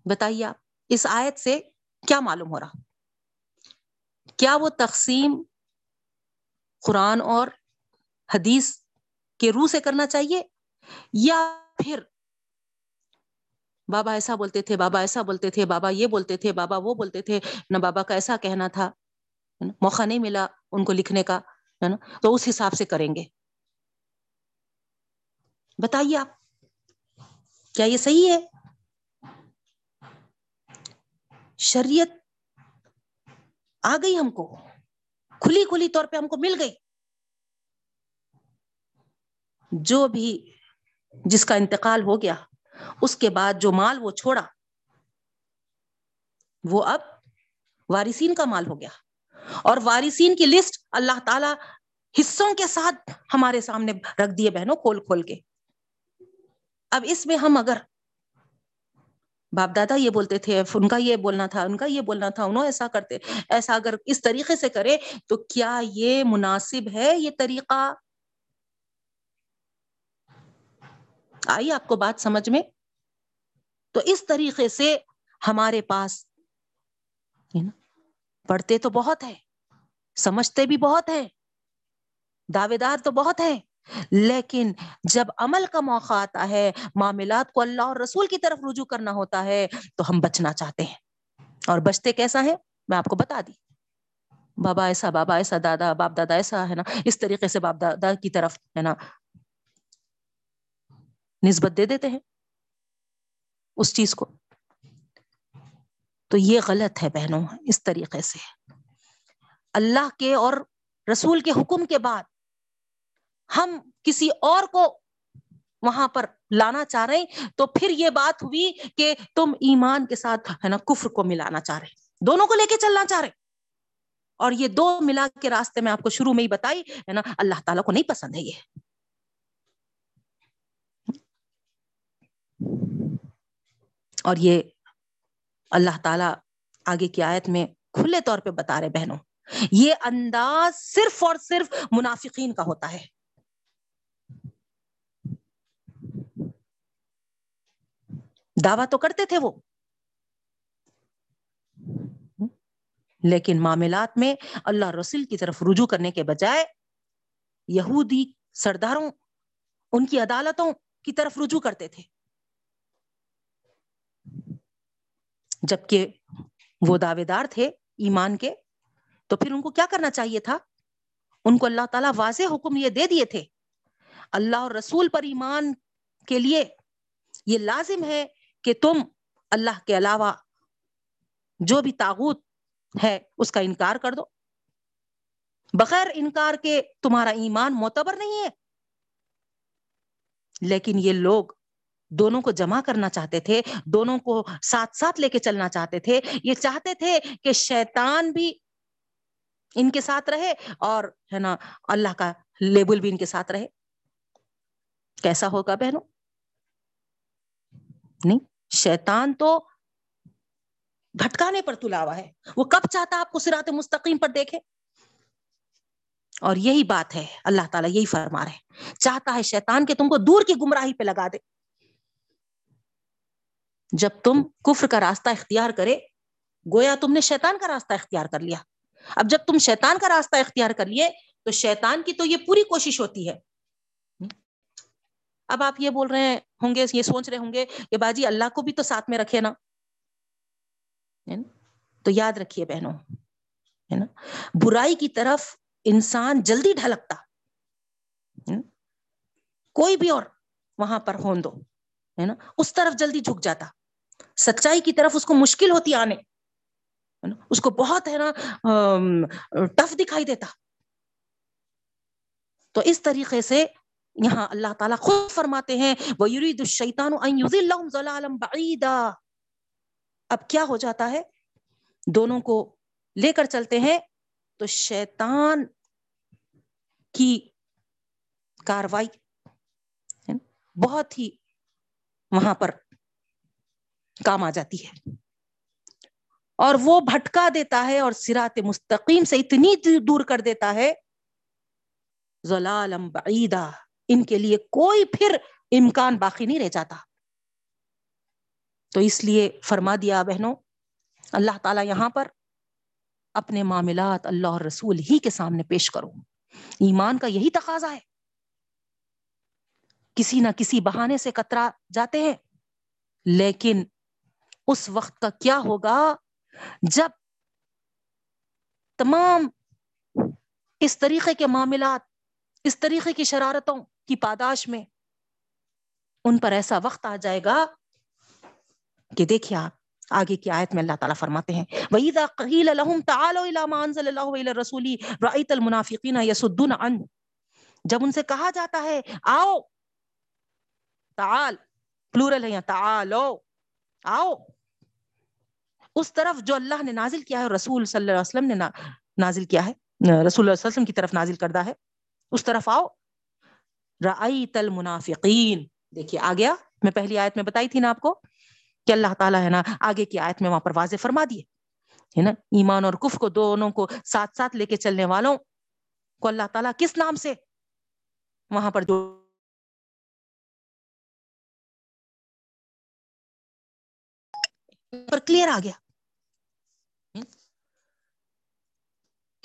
بتائیے آپ، اس آیت سے کیا معلوم ہو رہا؟ کیا وہ تقسیم قرآن اور حدیث کے روح سے کرنا چاہیے یا پھر بابا ایسا بولتے تھے، بابا ایسا بولتے تھے، بابا یہ بولتے تھے، بابا وہ بولتے تھے، نہ بابا کا ایسا کہنا تھا موقع نہیں ملا۔ ان کو لکھنے کا، ہے نا؟ تو اس حساب سے کریں گے۔ بتائیے آپ، کیا یہ صحیح ہے؟ شریعت آ گئی ہم کو، کھلی کھلی طور پہ ہم کو مل گئی۔ جو بھی جس کا انتقال ہو گیا، اس کے بعد جو مال وہ چھوڑا، وہ اب وارثین کا مال ہو گیا۔ اور وارثین کی لسٹ اللہ تعالی حصوں کے ساتھ ہمارے سامنے رکھ دیے بہنوں کھول کھول کے۔ اب اس میں ہم اگر باپ دادا یہ بولتے تھے، ان کا یہ بولنا تھا، ان کا یہ بولنا تھا، انہوں ایسا کرتے، ایسا اگر اس طریقے سے کرے تو کیا یہ مناسب ہے یہ طریقہ؟ آئی آپ کو بات سمجھ میں۔ تو اس طریقے سے ہمارے پاس پڑھتے تو بہت ہے سمجھتے بھی بہت ہے دعوے دار تو بہت ہے لیکن جب عمل کا موقع آتا ہے، معاملات کو اللہ اور رسول کی طرف رجوع کرنا ہوتا ہے، تو ہم بچنا چاہتے ہیں۔ اور بچتے کیسا ہے میں آپ کو بتا دی۔ بابا ایسا بابا ایسا، دادا، باپ دادا ایسا، ہے نا؟ اس طریقے سے باپ دادا کی طرف، ہے نا؟ نسبت دے دیتے ہیں۔ اس چیز کو۔ تو یہ غلط ہے بہنوں، اس طریقے سے۔ اللہ کے اور رسول کے حکم کے بعد ہم کسی اور کو وہاں پر لانا چاہ رہے ہیں، تو پھر یہ بات ہوئی کہ تم ایمان کے ساتھ ہے نا کفر کو ملانا چاہ رہے دونوں کو لے کے چلنا چاہ رہے اور یہ دو ملا کے راستے میں آپ کو شروع میں ہی بتائی ہے نا، اللہ تعالیٰ کو نہیں پسند ہے یہ۔ اور یہ اللہ تعالی آگے کی آیت میں کھلے طور پہ بتا رہے بہنوں، یہ انداز صرف اور صرف منافقین کا ہوتا ہے۔ دعویٰ تو کرتے تھے وہ۔ لیکن معاملات میں اللہ رسول کی طرف رجوع کرنے کے بجائے یہودی سرداروں، ان کی عدالتوں کی طرف رجوع کرتے تھے۔ جبکہ وہ دعوے دار تھے ایمان کے، تو پھر ان کو کیا کرنا چاہیے تھا؟ ان کو اللہ تعالیٰ واضح حکم یہ دے دیے تھے، اللہ اور رسول پر ایمان کے لیے یہ لازم ہے کہ تم اللہ کے علاوہ جو بھی تاغت ہے اس کا انکار کر دو۔ بغیر انکار کے تمہارا ایمان معتبر نہیں ہے۔ لیکن یہ لوگ دونوں کو جمع کرنا چاہتے تھے، دونوں کو ساتھ ساتھ لے کے چلنا چاہتے تھے۔ یہ چاہتے تھے کہ شیطان بھی ان کے ساتھ رہے اور ہے نا اللہ کا لیبل بھی ان کے ساتھ رہے۔ کیسا ہوگا بہنوں؟ نہیں، شیطان تو بھٹکانے پر تلا ہوا ہے۔ وہ کب چاہتا آپ کو سرات مستقیم پر دیکھے؟ اور یہی بات ہے، اللہ تعالیٰ یہی فرما رہے چاہتا ہے شیطان کہ تم کو دور کی گمراہی پہ لگا دے۔ جب تم کفر کا راستہ اختیار کرے، گویا تم نے شیطان کا راستہ اختیار کر لیا۔ اب جب تم شیطان کا راستہ اختیار کر لیے، تو شیطان کی تو یہ پوری کوشش ہوتی ہے۔ اب آپ یہ بول رہے ہوں گے، یہ سوچ رہے ہوں گے کہ باجی اللہ کو بھی تو ساتھ میں رکھے نا۔ تو یاد رکھیے بہنوں، ہے نا؟ برائی کی طرف انسان جلدی ڈھلکتا۔ کوئی بھی اور وہاں پر ہون دو ہے نا؟ اس طرف جلدی جھک جاتا۔ سچائی کی طرف اس کو مشکل ہوتی آنے۔ اس کو بہت ہے نا ٹف دکھائی دیتا۔ تو اس طریقے سے یہاں اللہ تعالیٰ خود فرماتے ہیں وہ یرید الشیطان اب کیا ہو جاتا ہے؟ دونوں کو لے کر چلتے ہیں۔ تو شیطان کی کاروائی بہت ہی وہاں پر کام آ جاتی ہے۔ اور وہ بھٹکا دیتا ہے اور سرات مستقیم سے اتنی دور کر دیتا ہے۔ ضلالم بعیدہ ان کے لیے کوئی پھر امکان باقی نہیں رہ جاتا۔ تو اس لیے فرما دیا بہنوں، اللہ تعالی یہاں پر اپنے معاملات اللہ اور رسول ہی کے سامنے پیش کرو۔ ایمان کا یہی تقاضا ہے۔ کسی نہ کسی بہانے سے کترا جاتے ہیں، لیکن اس وقت کا کیا ہوگا؟ جب تمام اس طریقے کے معاملات، اس طریقے کی شرارتوں کی پاداش میں ان پر ایسا وقت آ جائے گا کہ دیکھیے آپ، آگے کی آیت میں اللہ تعالیٰ فرماتے ہیں، وَإِذَا قِيلَ لَهُمْ تَعَالَوْا إِلَى مَا أَنزَلَ اللَّهُ وَإِلَى الرَّسُولِ رَأَيْتَ الْمُنَافِقِينَ يَسُدُّونَ عَنْهُ۔ جب ان سے کہا جاتا ہے، آؤ، تعال پلورل ہے یہاں، تعالو، آؤ۔ اس طرف جو اللہ نے نازل کیا ہے، رسول صلی اللہ علیہ وسلم نے نازل کیا ہے رسول اللہ علیہ وسلم کی طرف نازل کردہ ہے۔ اس طرف آؤ۔ رأیت المنافقین۔ دیکھیے آ۔ گیا میں پہلی آیت میں بتائی تھی نا آپ کو کہ اللہ تعالیٰ ہے نا، آگے کی آیت میں وہاں پر واضح فرما دیے ہے۔ نا، ایمان اور کف کو دونوں کو ساتھ ساتھ لے کے چلنے والوں کو اللہ تعالیٰ کس نام سے وہاں پر جو پر کلیئر آ گیا۔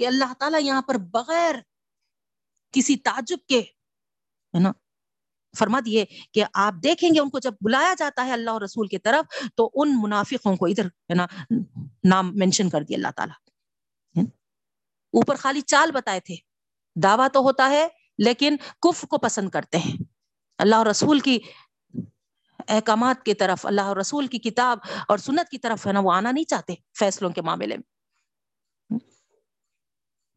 کہ اللہ تعالیٰ یہاں پر بغیر کسی تعجب کے، ہے نا، فرما دیے کہ آپ دیکھیں گے ان کو جب بلایا جاتا ہے اللہ اور رسول کی طرف، تو ان منافقوں کو ادھر، ہے نا، نام مینشن کر دیا اللہ تعالیٰ۔ اوپر خالی چال بتائے تھے۔ دعویٰ تو ہوتا ہے، لیکن کف کو پسند کرتے ہیں۔ اللہ اور رسول کی احکامات کی طرف، اللہ اور رسول کی کتاب اور سنت کی طرف، ہے نا، وہ آنا نہیں چاہتے فیصلوں کے معاملے میں۔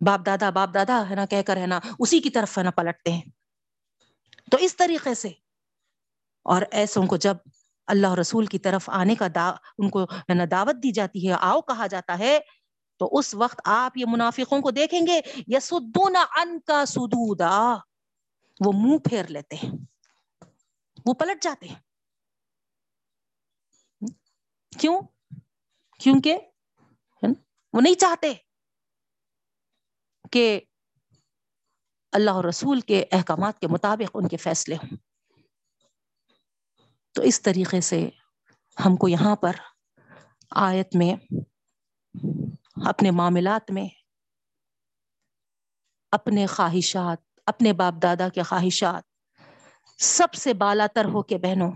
باپ دادا باپ دادا، ہے نا، کہہ کر، ہے نا، اسی کی طرف، ہے نا، پلٹتے ہیں۔ تو اس طریقے سے۔ اور ایسوں کو جب اللہ رسول کی طرف آنے کا دا، ان کو دعوت دی جاتی ہے، آؤ، کہا جاتا ہے، تو اس وقت آپ یہ منافقوں کو دیکھیں گے یا سدونا ان کا سدودا۔ وہ منہ پھیر لیتے ہیں۔ وہ پلٹ جاتے ہیں۔ کیوں؟ کیونکہ وہ نہیں چاہتے۔ کہ اللہ رسول کے احکامات کے مطابق ان کے فیصلے ہوں۔ تو اس طریقے سے ہم کو یہاں پر آیت میں اپنے معاملات میں اپنے خواہشات، اپنے باپ دادا کے خواہشات سب سے بالا تر ہو کے بہنوں،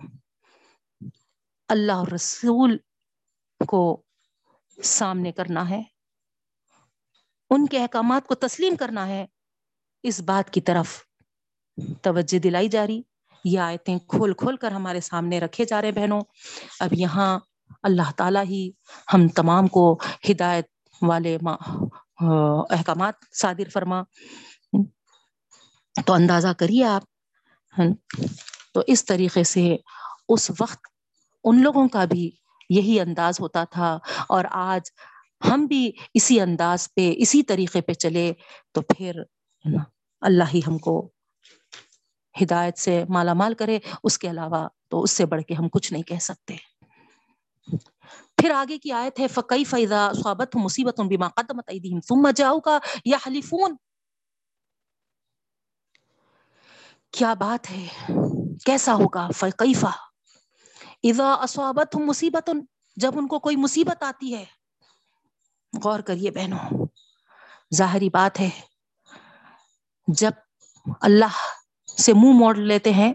اللہ رسول کو سامنے کرنا ہے۔ ان کے احکامات کو تسلیم کرنا ہے۔ اس بات کی طرف توجہ دلائی جا رہی۔ یہ آیتیں کھول کھول کر ہمارے سامنے رکھے جا رہے بہنوں۔ اب یہاں اللہ تعالیٰ ہی ہم تمام کو ہدایت والے احکامات صادر فرما۔ تو اندازہ کریے آپ۔ تو اس طریقے سے اس وقت ان لوگوں کا بھی یہی انداز ہوتا تھا اور آج ہم بھی اسی انداز پہ، اسی طریقے پہ چلے تو پھر اللہ ہی ہم کو ہدایت سے مالا مال کرے۔ اس کے علاوہ تو اس سے بڑھ کے ہم کچھ نہیں کہہ سکتے۔ پھر آگے کی آیت ہے فقی فیضا صحابت مصیبت بما قدمت ایدہم ثم جاؤ کا یا حلیفون کیا بات ہے؟ کیسا ہوگا؟ فقیفہ اذا اصابت مصیبت جب ان کو کوئی مصیبت آتی ہے غور کریے بہنوں، ظاہری بات ہے، جب اللہ سے منہ موڑ لیتے ہیں،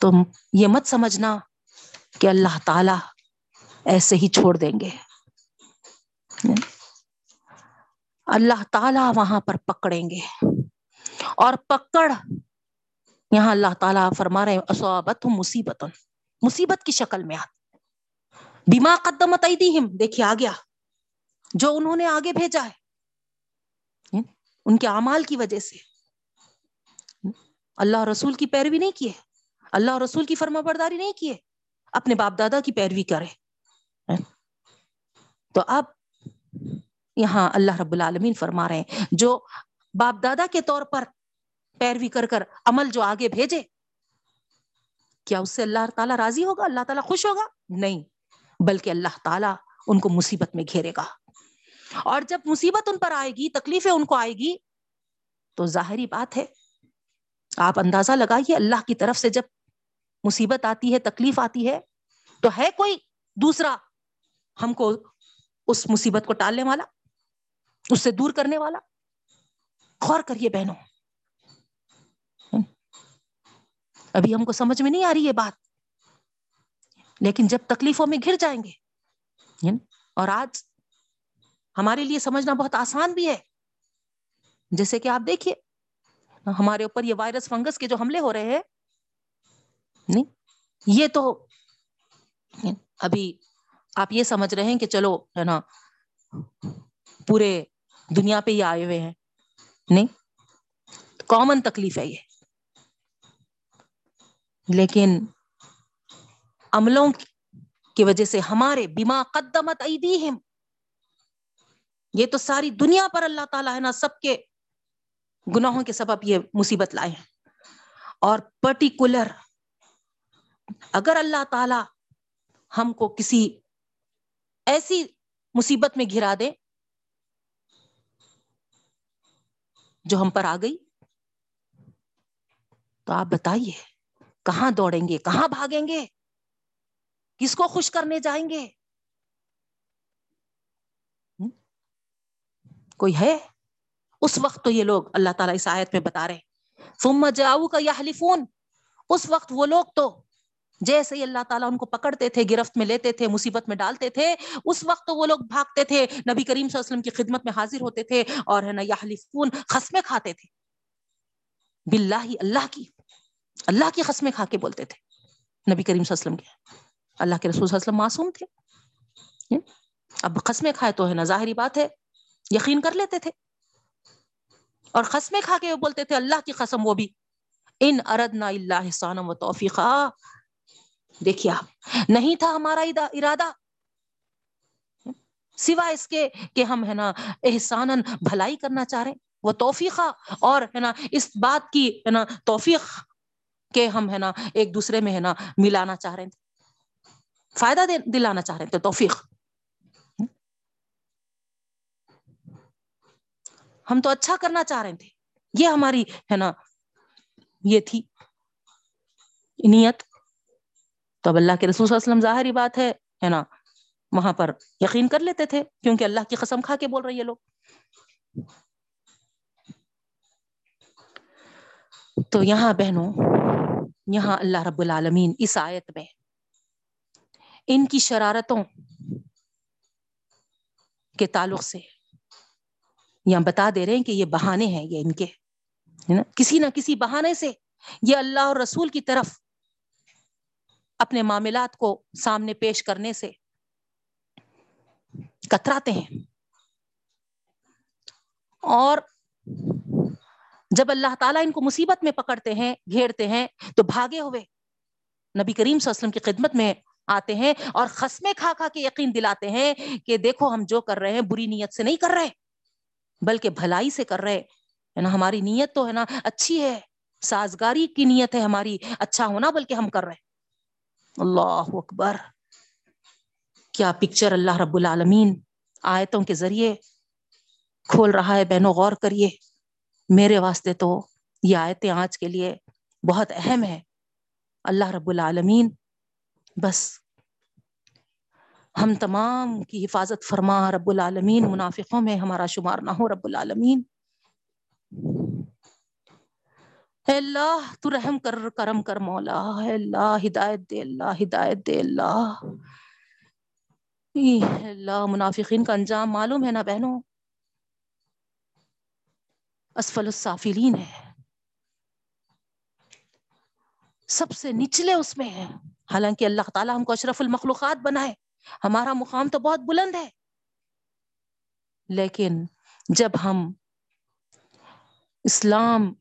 تو یہ مت سمجھنا کہ اللہ تعالی ایسے ہی چھوڑ دیں گے۔ اللہ تعالی وہاں پر پکڑیں گے۔ اور پکڑ، یہاں اللہ تعالیٰ فرما رہے اصابت مصیبت مصیبت کی شکل میں آتی بیما قدمت ایدیہم، دیکھیے آ۔ گیا جو انہوں نے آگے بھیجا ہے یعنی ان کے اعمال کی وجہ سے۔ اللہ رسول کی پیروی نہیں کیے۔ اللہ رسول کی فرما برداری نہیں کیے۔ اپنے باپ دادا کی پیروی کرے۔ تو اب یہاں اللہ رب العالمین فرما رہے ہیں، جو باپ دادا کے طور پر پیروی کر کر عمل جو آگے بھیجے، کیا اس سے اللہ تعالیٰ راضی ہوگا؟ اللہ تعالیٰ خوش ہوگا؟ نہیں۔ بلکہ اللہ تعالیٰ ان کو مصیبت میں گھیرے گا۔ اور جب مصیبت ان پر آئے گی، تکلیفیں ان کو آئے گی، تو ظاہری بات ہے، آپ اندازہ لگائیے اللہ کی طرف سے جب مصیبت آتی ہے، تکلیف آتی ہے، تو ہے کوئی دوسرا ہم کو اس مصیبت کو ٹالنے والا، اس سے دور کرنے والا؟ غور کریے بہنوں۔ ابھی ہم کو سمجھ میں نہیں آ رہی یہ بات۔ لیکن جب تکلیفوں میں گھر جائیں گے اور آج ہمارے لیے سمجھنا بہت آسان بھی ہے۔ جیسے کہ آپ دیکھیے، ہمارے اوپر یہ وائرس، فنگس کے جو حملے ہو رہے ہیں، نہیں، یہ تو ابھی آپ یہ سمجھ رہے ہیں کہ چلو، ہے نا، پورے دنیا پہ ہی آئے ہوئے ہیں۔ نہیں کامن تکلیف ہے یہ۔ لیکن عملوں کی وجہ سے ہمارے بیما قدمت ایدیہم۔ یہ تو ساری دنیا پر اللہ تعالیٰ ہے نا، سب کے گناہوں کے سبب یہ مصیبت لائے ہیں۔ اور پرٹیکولر اگر اللہ تعالی ہم کو کسی ایسی مصیبت میں گرا دے جو ہم پر آ گئی، تو آپ بتائیے، کہاں دوڑیں گے، کہاں بھاگیں گے؟ کس کو خوش کرنے جائیں گے؟ کوئی ہے؟ اس وقت تو یہ لوگ اللہ تعالیٰ اس آیت میں بتا رہے ثم جاؤ کا یا حلیفون اس وقت وہ لوگ تو جیسے ہی اللہ تعالیٰ ان کو پکڑتے تھے، گرفت میں لیتے تھے، مصیبت میں ڈالتے تھے، اس وقت تو وہ لوگ بھاگتے تھے۔ نبی کریم صلی اللہ علیہ وسلم کی خدمت میں حاضر ہوتے تھے اور ہے نا یا حلیفون خسمیں کھاتے تھے۔ باللہ اللہ کی اللہ کی قسمیں کھا کے بولتے تھے نبی کریم صلی اللہ علیہ وسلم کے۔ اللہ کے رسول صلی اللہ علیہ وسلم معصوم تھے۔ اب قسمیں کھائے تو ہے نا، ظاہری بات ہے۔ یقین کر لیتے تھے۔ اور قسمیں کھا کے بولتے تھے، اللہ کی قسم وہ بھی۔ ان اردنا اللہ سانم و توفیقہ دیکھیے آپ، نہیں تھا ہمارا ارادہ۔ سوائے اس کے کہ ہم ہے نا احسان بھلائی کرنا چاہ رہے ہیں۔ وہ توفیقہ اور ہے نا اس بات کی ہے نا توفیق کہ ہم ہے نا ایک دوسرے میں ہے نا ملانا چاہ رہے تھے۔ فائدہ دلانا چاہ رہے تھے توفیق۔ ہم تو اچھا کرنا چاہ رہے تھے۔ یہ ہماری، ہے نا، یہ تھی۔ نیت۔ تو اب اللہ کے رسول صلی اللہ علیہ وسلم ظاہری بات ہے ہے نا، وہاں پر یقین کر لیتے تھے، کیونکہ اللہ کی قسم کھا کے بول رہی ہے لوگ۔ تو یہاں بہنوں، یہاں اللہ رب العالمین اس آیت میں ان کی شرارتوں کے تعلق سے یا بتا دے رہے ہیں کہ یہ بہانے ہیں، یہ ان کے کسی نہ کسی بہانے سے یہ اللہ اور رسول کی طرف اپنے معاملات کو سامنے پیش کرنے سے کتراتے ہیں۔ اور جب اللہ تعالیٰ ان کو مصیبت میں پکڑتے ہیں، گھیرتے ہیں تو بھاگے ہوئے نبی کریم صلی اللہ علیہ وسلم کی خدمت میں آتے ہیں اور خسمے کھا کھا کے یقین دلاتے ہیں کہ دیکھو ہم جو کر رہے ہیں بری نیت سے نہیں کر رہے، بلکہ بھلائی سے کر رہے۔ ہے نا، ہماری نیت تو ہے نا اچھی ہے، سازگاری کی نیت ہے ہماری اچھا ہونا بلکہ ہم کر رہے اللہ اکبر۔ کیا پکچر اللہ رب العالمین، آیتوں کے ذریعے کھول رہا ہے بہنوں، غور کریے۔ میرے واسطے تو یہ آیتیں آج کے لیے بہت اہم ہے اللہ رب العالمین بس۔ ہم تمام کی حفاظت فرما رب العالمین، منافقوں میں ہمارا شمار نہ ہو رب العالمین۔ اے اللہ، تو رحم کر، کرم کر مولا۔ اے اللہ، ہدایت دے اللہ، ہدایت دے اللہ۔ اللہ، منافقین کا انجام معلوم ہے نا بہنوں؟ اسفل السافلین ہے۔ سب سے نچلے اس میں ہے حالانکہ اللہ تعالیٰ ہم کو اشرف المخلوقات بنائے ہمارا مقام تو بہت بلند ہے۔ لیکن جب ہم اسلام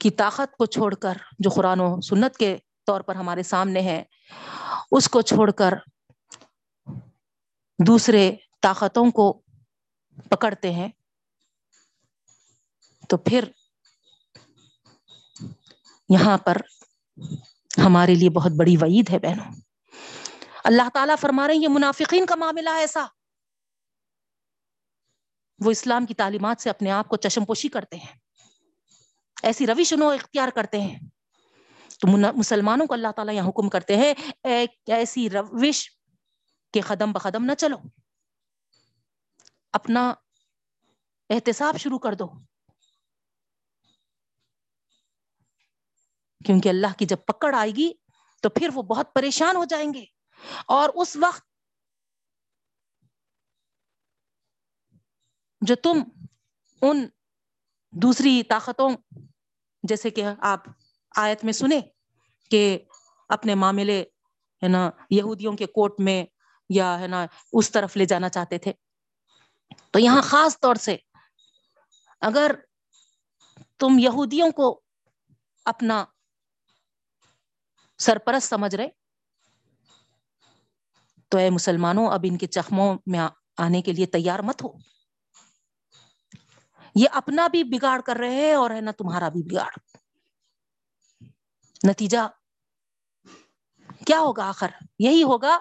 کی طاقت کو چھوڑ کر، جو قرآن و سنت کے طور پر ہمارے سامنے ہے، اس کو چھوڑ کر دوسرے طاقتوں کو پکڑتے ہیں، تو پھر یہاں پر ہمارے لیے بہت بڑی وعید ہے بہنوں۔ اللہ تعالیٰ فرما رہے ہیں، یہ منافقین کا معاملہ ہے ایسا۔ وہ اسلام کی تعلیمات سے اپنے آپ کو چشم پوشی کرتے ہیں۔ ایسی روش انہوں اختیار کرتے ہیں۔ تو مسلمانوں کو اللہ تعالیٰ یہاں حکم کرتے ہیں ایک ایسی روش کے قدم بقدم نہ چلو۔ اپنا احتساب شروع کر دو۔ کیونکہ اللہ کی جب پکڑ آئے گی تو پھر وہ بہت پریشان ہو جائیں گے۔ اور اس وقت جو تم ان دوسری طاقتوں، جیسے کہ آپ آیت میں سنے کہ اپنے معاملے، ہے نا، یہودیوں کے کوٹ میں یا، ہے نا، اس طرف لے جانا چاہتے تھے۔ تو یہاں خاص طور سے اگر تم یہودیوں کو اپنا سرپرست سمجھ رہے؟ تو اے مسلمانوں، اب ان کے چخموں میں آنے کے لیے تیار مت ہو۔ یہ اپنا بھی بگاڑ کر رہے ہیں اور ہے نا تمہارا بھی بگاڑ۔ نتیجہ؟ کیا ہوگا آخر؟ یہی ہوگا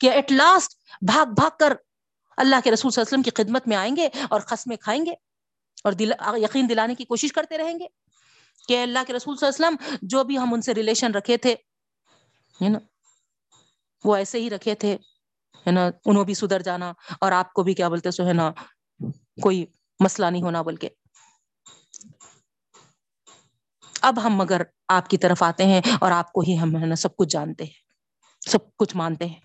کہ ایٹ لاسٹ بھاگ بھاگ کر اللہ کے رسول صلی اللہ علیہ وسلم کی خدمت میں آئیں گے اور قسمیں کھائیں گے اور دل، یقین دلانے کی کوشش کرتے رہیں گے کہ اللہ کے رسول صلی اللہ علیہ وسلم جو بھی ہم ان سے ریلیشن رکھے تھے ہے نا؟ وہ ایسے ہی رکھے تھے، ہے نا؟ انہوں بھی سدھر جانا اور آپ کو بھی کیا بولتے سو ہے نا، کوئی مسئلہ نہیں ہونا بول کے اب ہم مگر آپ کی طرف آتے ہیں اور آپ کو ہی ہم ہے نا سب کچھ جانتے ہیں، سب کچھ مانتے ہیں۔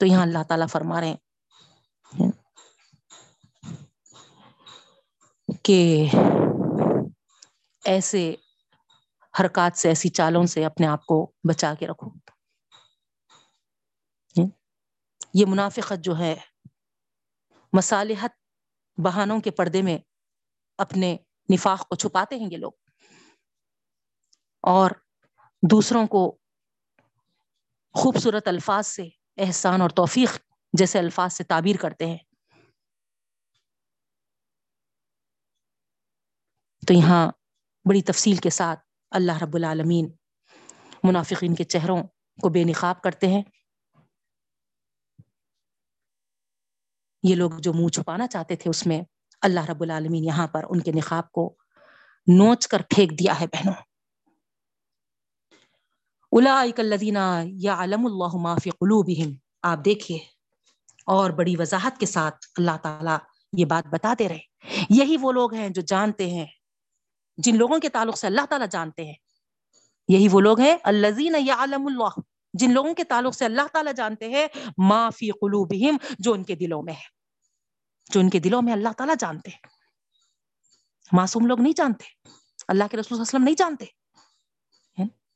تو یہاں اللہ تعالیٰ فرما رہے ہیں کہ ایسے حرکات سے، ایسی چالوں سے اپنے آپ کو بچا کے رکھو یہ منافقت جو ہے، مصالحت بہانوں کے پردے میں اپنے نفاق کو چھپاتے ہیں یہ لوگ۔ اور دوسروں کو خوبصورت الفاظ سے احسان اور توفیق جیسے الفاظ سے تعبیر کرتے ہیں۔ تو یہاں بڑی تفصیل کے ساتھ اللہ رب العالمین منافقین کے چہروں کو بے نقاب کرتے ہیں۔ یہ لوگ جو منہ چھپانا چاہتے تھے اس میں اللہ رب العالمین یہاں پر ان کے نقاب کو نوچ کر پھینک دیا ہے بہنوں۔ یا علم اللہ معافی قلوبہم۔ آپ دیکھیے، اور بڑی وضاحت کے ساتھ اللہ تعالیٰ یہ بات بتاتے رہے۔ یہی وہ لوگ ہیں جو جانتے ہیں جن لوگوں کے تعلق سے اللہ تعالیٰ جانتے ہیں۔ یہی وہ لوگ ہیں الزین یا اللہ۔ جن لوگوں کے تعلق سے اللہ تعالیٰ جانتے ہیں معافی قلوبہم، جو ان کے دلوں میں ہے۔ جو ان کے دلوں میں اللہ تعالیٰ جانتے ہیں۔ معصوم لوگ نہیں جانتے۔ اللہ کے رسول وسلم نہیں جانتے۔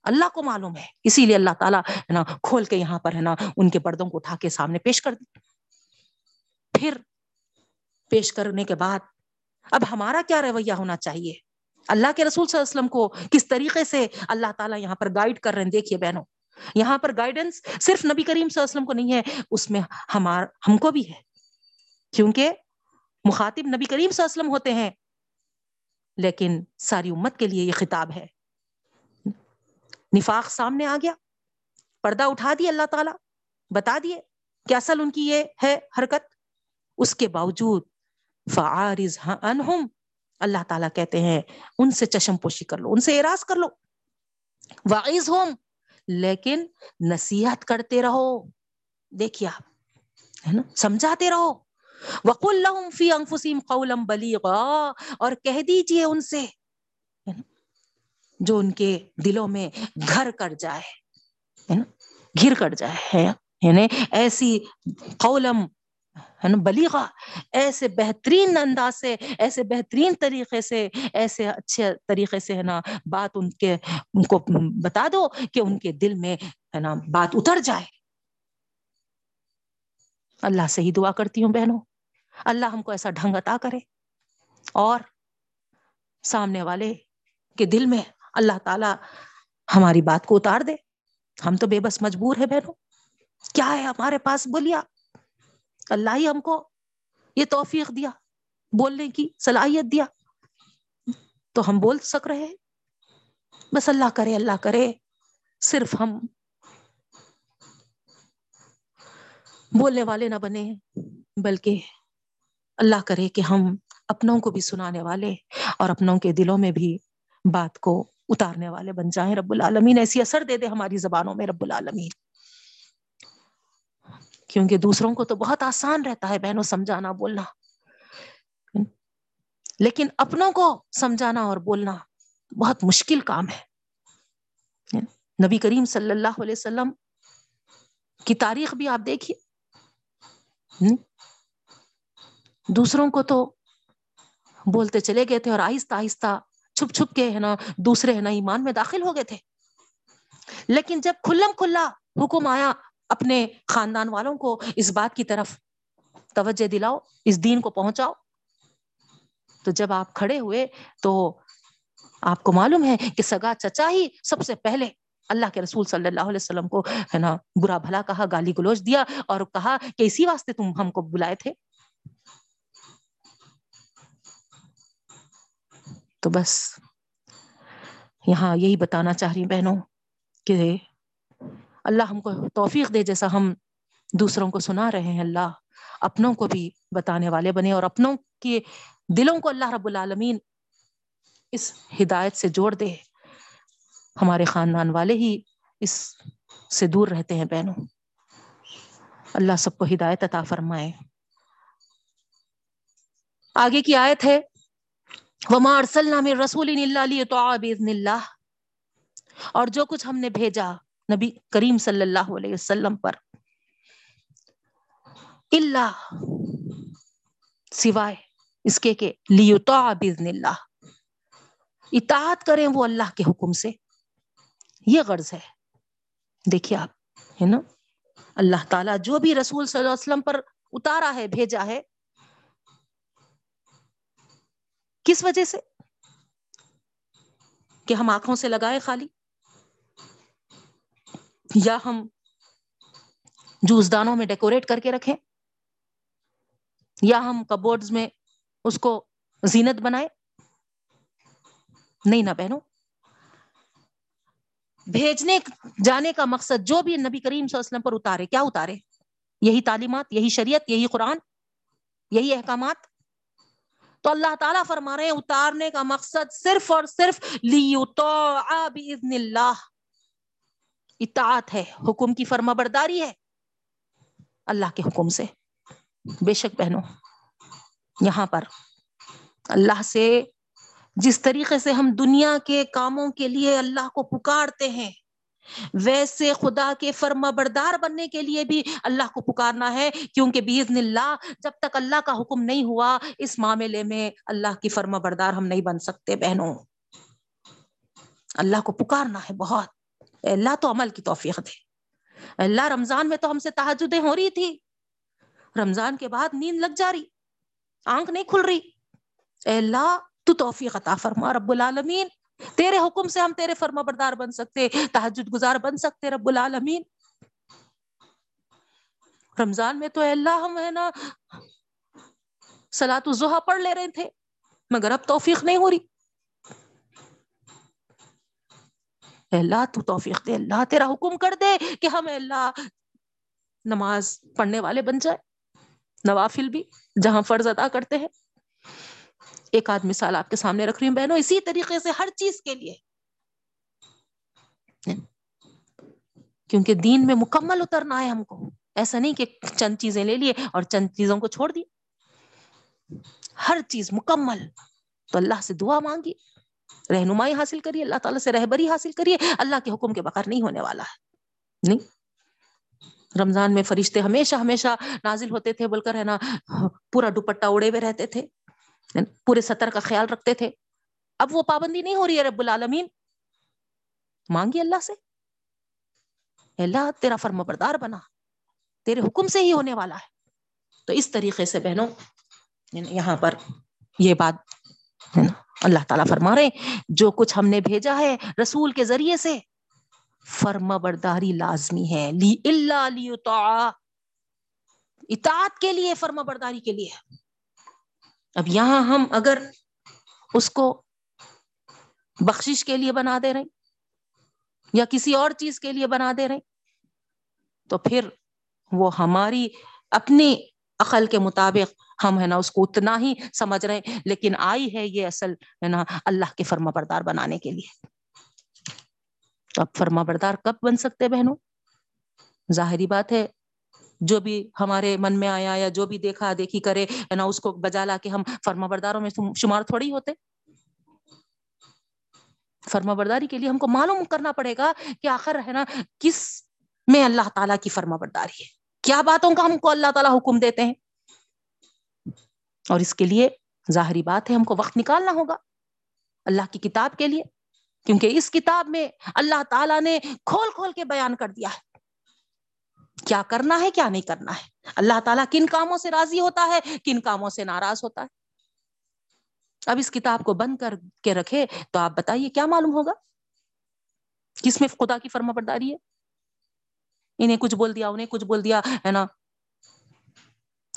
اللہ کو معلوم ہے۔ اسی لیے اللہ تعالیٰ ہے نا، کھول کے یہاں پر ہے نا، ان کے پردوں کو اٹھا کے سامنے پیش کر دی۔ پھر پیش کرنے کے بعد، اب ہمارا کیا رویہ ہونا چاہیے؟ اللہ کے رسول صلی اللہ علیہ وسلم کو کس طریقے سے اللہ تعالیٰ یہاں پر گائیڈ کر رہے ہیں؟ دیکھیے بہنوں، یہاں پر گائیڈنس صرف نبی کریم صلی اللہ علیہ وسلم کو نہیں ہے، اس میں ہمار، ہم کو بھی ہے۔ کیونکہ مخاطب نبی کریم صلی اللہ علیہ وسلم ہوتے ہیں، لیکن ساری امت کے لیے یہ خطاب ہے۔ نفاق سامنے آ گیا، پردہ اٹھا دی اللہ تعالیٰ، بتا دیے کہ اصل ان کی یہ ہے حرکت۔ اس کے باوجود فعارض انہم اللہ تعالیٰ کہتے ہیں، ان سے چشم پوشی کر لو، ان سے اراض کر لو۔ واعظ ہوم لیکن نصیحت کرتے رہو۔ دیکھیے آپ، ہے نا؟ سمجھاتے رہو۔ وقل لهم في انفسهم قولا بلیغا اور کہہ دیجیے ان سے جو ان کے دلوں میں گھر کر جائے گھر کر جائے یعنی ایسی قولم ہے نا بلیغا ایسے بہترین انداز سے، ایسے بہترین طریقے سے، ایسے اچھے طریقے سے ہے نا، بات ان کے، ان کو بتا دو کہ ان کے دل میں ہے نا، بات اتر جائے۔ اللہ سے ہی دعا کرتی ہوں بہنوں۔ اللہ ہم کو ایسا ڈھنگ عطا کرے۔ اور سامنے والے کے دل میں اللہ تعالی ہماری بات کو اتار دے۔ ہم تو بے بس مجبور ہے بہنوں۔ کیا ہے ہمارے پاس بولیا اللہ ہی ہم کو یہ توفیق دیا، بولنے کی صلاحیت دیا۔ تو ہم بول سک رہے بس اللہ کرے اللہ کرے۔ صرف ہم۔ بولنے والے نہ بنے، بلکہ اللہ کرے کہ ہم اپنوں کو بھی سنانے والے اور اپنوں کے دلوں میں بھی بات کو اتارنے والے بن جائیں۔ رب العالمین ایسی اثر دے دے ہماری زبانوں میں، رب العالمین۔ کیونکہ دوسروں کو تو بہت آسان رہتا ہے بہنوں سمجھانا، بولنا۔ لیکن اپنوں کو سمجھانا اور بولنا بہت مشکل کام ہے۔ نبی کریم صلی اللہ علیہ وسلم کی تاریخ بھی آپ دیکھیے۔ دوسروں کو تو بولتے چلے گئے تھے اور آہستہ آہستہ چھپ چھپ کے ہے نا دوسرے ہے نا ایمان میں داخل ہو گئے تھے۔ لیکن جب کھلم کھلا حکم آیا اپنے خاندان والوں کو اس بات کی طرف توجہ دلاؤ، اس دین کو پہنچاؤ۔ تو جب آپ کھڑے ہوئے تو آپ کو معلوم ہے کہ سگا چچا ہی سب سے پہلے اللہ کے رسول صلی اللہ علیہ وسلم کو ہے نا، برا بھلا کہا، گالی گلوچ دیا اور کہا کہ اسی واسطے تم ہم کو بلائے تھے۔ تو بس یہاں یہی بتانا چاہ رہی بہنوں کہ اللہ ہم کو توفیق دے جیسا ہم دوسروں کو سنا رہے ہیں، اللہ اپنوں کو بھی بتانے والے بنے اور اپنوں کے دلوں کو اللہ رب العالمین اس ہدایت سے جوڑ دے۔ ہمارے خاندان والے ہی اس سے دور رہتے ہیں بہنوں۔ اللہ سب کو ہدایت عطا فرمائے۔ آگے کی آیت ہے، وما ارسلنا من رسول الا ليطاع باذن اللہ اور جو کچھ ہم نے بھیجا نبی کریم صلی اللہ علیہ وسلم پر. اللہ سوائے اس کے کہ لیطاع باذن اللہ. اطاعت کریں وہ اللہ کے حکم سے. یہ غرض ہے. دیکھیے آپ، ہے نا؟ اللہ تعالیٰ جو بھی رسول صلی اللہ علیہ وسلم پر اتارا ہے، بھیجا ہے، کس وجہ سے؟ کہ ہم آنکھوں سے لگائے خالی؟ یا ہم جوس دانوں میں ڈیکوریٹ کر کے رکھیں، یا ہم کبورڈز میں اس کو زینت بنائے نہیں نہ بہنوں، بھیجنے، جانے کا مقصد جو بھی نبی کریم صلی اللہ علیہ وسلم پر اتارے، کیا اتارے؟ یہی تعلیمات، یہی شریعت، یہی قرآن، یہی احکامات۔ تو اللہ تعالیٰ فرما رہے ہیں، اتارنے کا مقصد صرف اور صرف بِإِذْنِ اللہ اطاعت ہے، حکم کی فرما برداری ہے۔ اللہ کے حکم سے۔ بے شک بہنوں، یہاں پر اللہ سے جس طریقے سے ہم دنیا کے کاموں کے لیے اللہ کو پکارتے ہیں، ویسے خدا کے فرما بردار بننے کے لیے بھی اللہ کو پکارنا ہے۔ کیونکہ بیزن اللہ جب تک اللہ کا حکم نہیں ہوا، اس معاملے میں اللہ کی فرما بردار ہم نہیں بن سکتے بہنوں۔ اللہ کو پکارنا ہے بہت۔ اللہ تو عمل کی توفیق دے۔ اللہ رمضان میں تو ہم سے تحجدیں ہو رہی تھی۔ رمضان کے بعد نیند لگ جا رہی، آنکھ نہیں کھل رہی۔ اے اللہ، تو توفیق عطا فرما رب العالمین۔ تیرے حکم سے ہم تیرے فرما بردار بن سکتے تحجد گزار بن سکتے رب العالمین۔ رمضان میں تو اے اللہ ہم ہے نا سلاۃ الزحا پڑھ لے رہے تھے، مگر اب توفیق نہیں ہو رہی۔ اللہ تو توفیق دے، اللہ تیرا حکم کر دے کہ ہم اللہ نماز پڑھنے والے بن جائے، نوافل بھی جہاں فرض ادا کرتے ہیں۔ ایک آدھ مثال آپ کے سامنے رکھ رہی ہوں بہنوں، اسی طریقے سے ہر چیز کے لیے۔ کیونکہ دین میں مکمل اترنا ہے ہم کو۔ ایسا نہیں کہ چند چیزیں لے لیے اور چند چیزوں کو چھوڑ دی ہر چیز مکمل۔ تو اللہ سے دعا مانگی۔ رہنمائی حاصل کریے، اللہ تعالیٰ سے رہبری حاصل کریے، اللہ کے حکم کے بغیر نہیں ہونے والا ہے۔ نہیں۔ رمضان میں فرشتے ہمیشہ ہمیشہ نازل ہوتے تھے بول کر ہے نا، پورا دوپٹہ اڑے ہوئے رہتے تھے پورے سطر کا خیال رکھتے تھے۔ اب وہ پابندی نہیں ہو رہی ہے رب العالمین۔ مانگی اللہ سے۔ اللہ، تیرا فرم بردار بنا۔ تیرے حکم سے ہی ہونے والا ہے۔ تو اس طریقے سے بہنوں، یہاں پر یہ بات اللہ تعالیٰ فرما رہے جو کچھ ہم نے بھیجا ہے رسول کے ذریعے سے فرما برداری لازمی ہے۔ لی اللہ اطاعت کے لیے فرما برداری کے لیے۔ اب یہاں ہم اگر اس کو بخشش کے لیے بنا دے رہے یا کسی اور چیز کے لیے بنا دے رہے تو پھر وہ ہماری اپنی عقل کے مطابق ہم، ہے نا، اس کو اتنا ہی سمجھ رہے ہیں، لیکن آئی ہے یہ اصل، ہے نا، اللہ کے فرما بردار بنانے کے لیے۔ تو اب فرما بردار کب بن سکتے بہنوں؟ ظاہری بات ہے، جو بھی ہمارے من میں آیا یا جو بھی دیکھا دیکھی کرے، ہے نا، اس کو بجا لا کے ہم فرما برداروں میں شمار تھوڑی ہوتے۔ فرما برداری کے لیے ہم کو معلوم کرنا پڑے گا کہ آخر، ہے نا، کس میں اللہ تعالیٰ کی فرما برداری ہے۔ کیا باتوں کا ہم کو اللہ تعالیٰ حکم دیتے ہیں؟ اور اس کے لیے ظاہری بات ہے ہم کو وقت نکالنا ہوگا اللہ کی کتاب کے لیے، کیونکہ اس کتاب میں اللہ تعالیٰ نے کھول کھول کے بیان کر دیا ہے۔ کیا کرنا ہے، کیا نہیں کرنا ہے؟ اللہ تعالیٰ کن کاموں سے راضی ہوتا ہے، کن کاموں سے ناراض ہوتا ہے۔ اب اس کتاب کو بند کر کے رکھے تو آپ بتائیے، کیا معلوم ہوگا؟ کس میں خدا کی فرما برداری ہے؟ انہیں کچھ بول دیا، انہیں کچھ بول دیا، ہے نا؟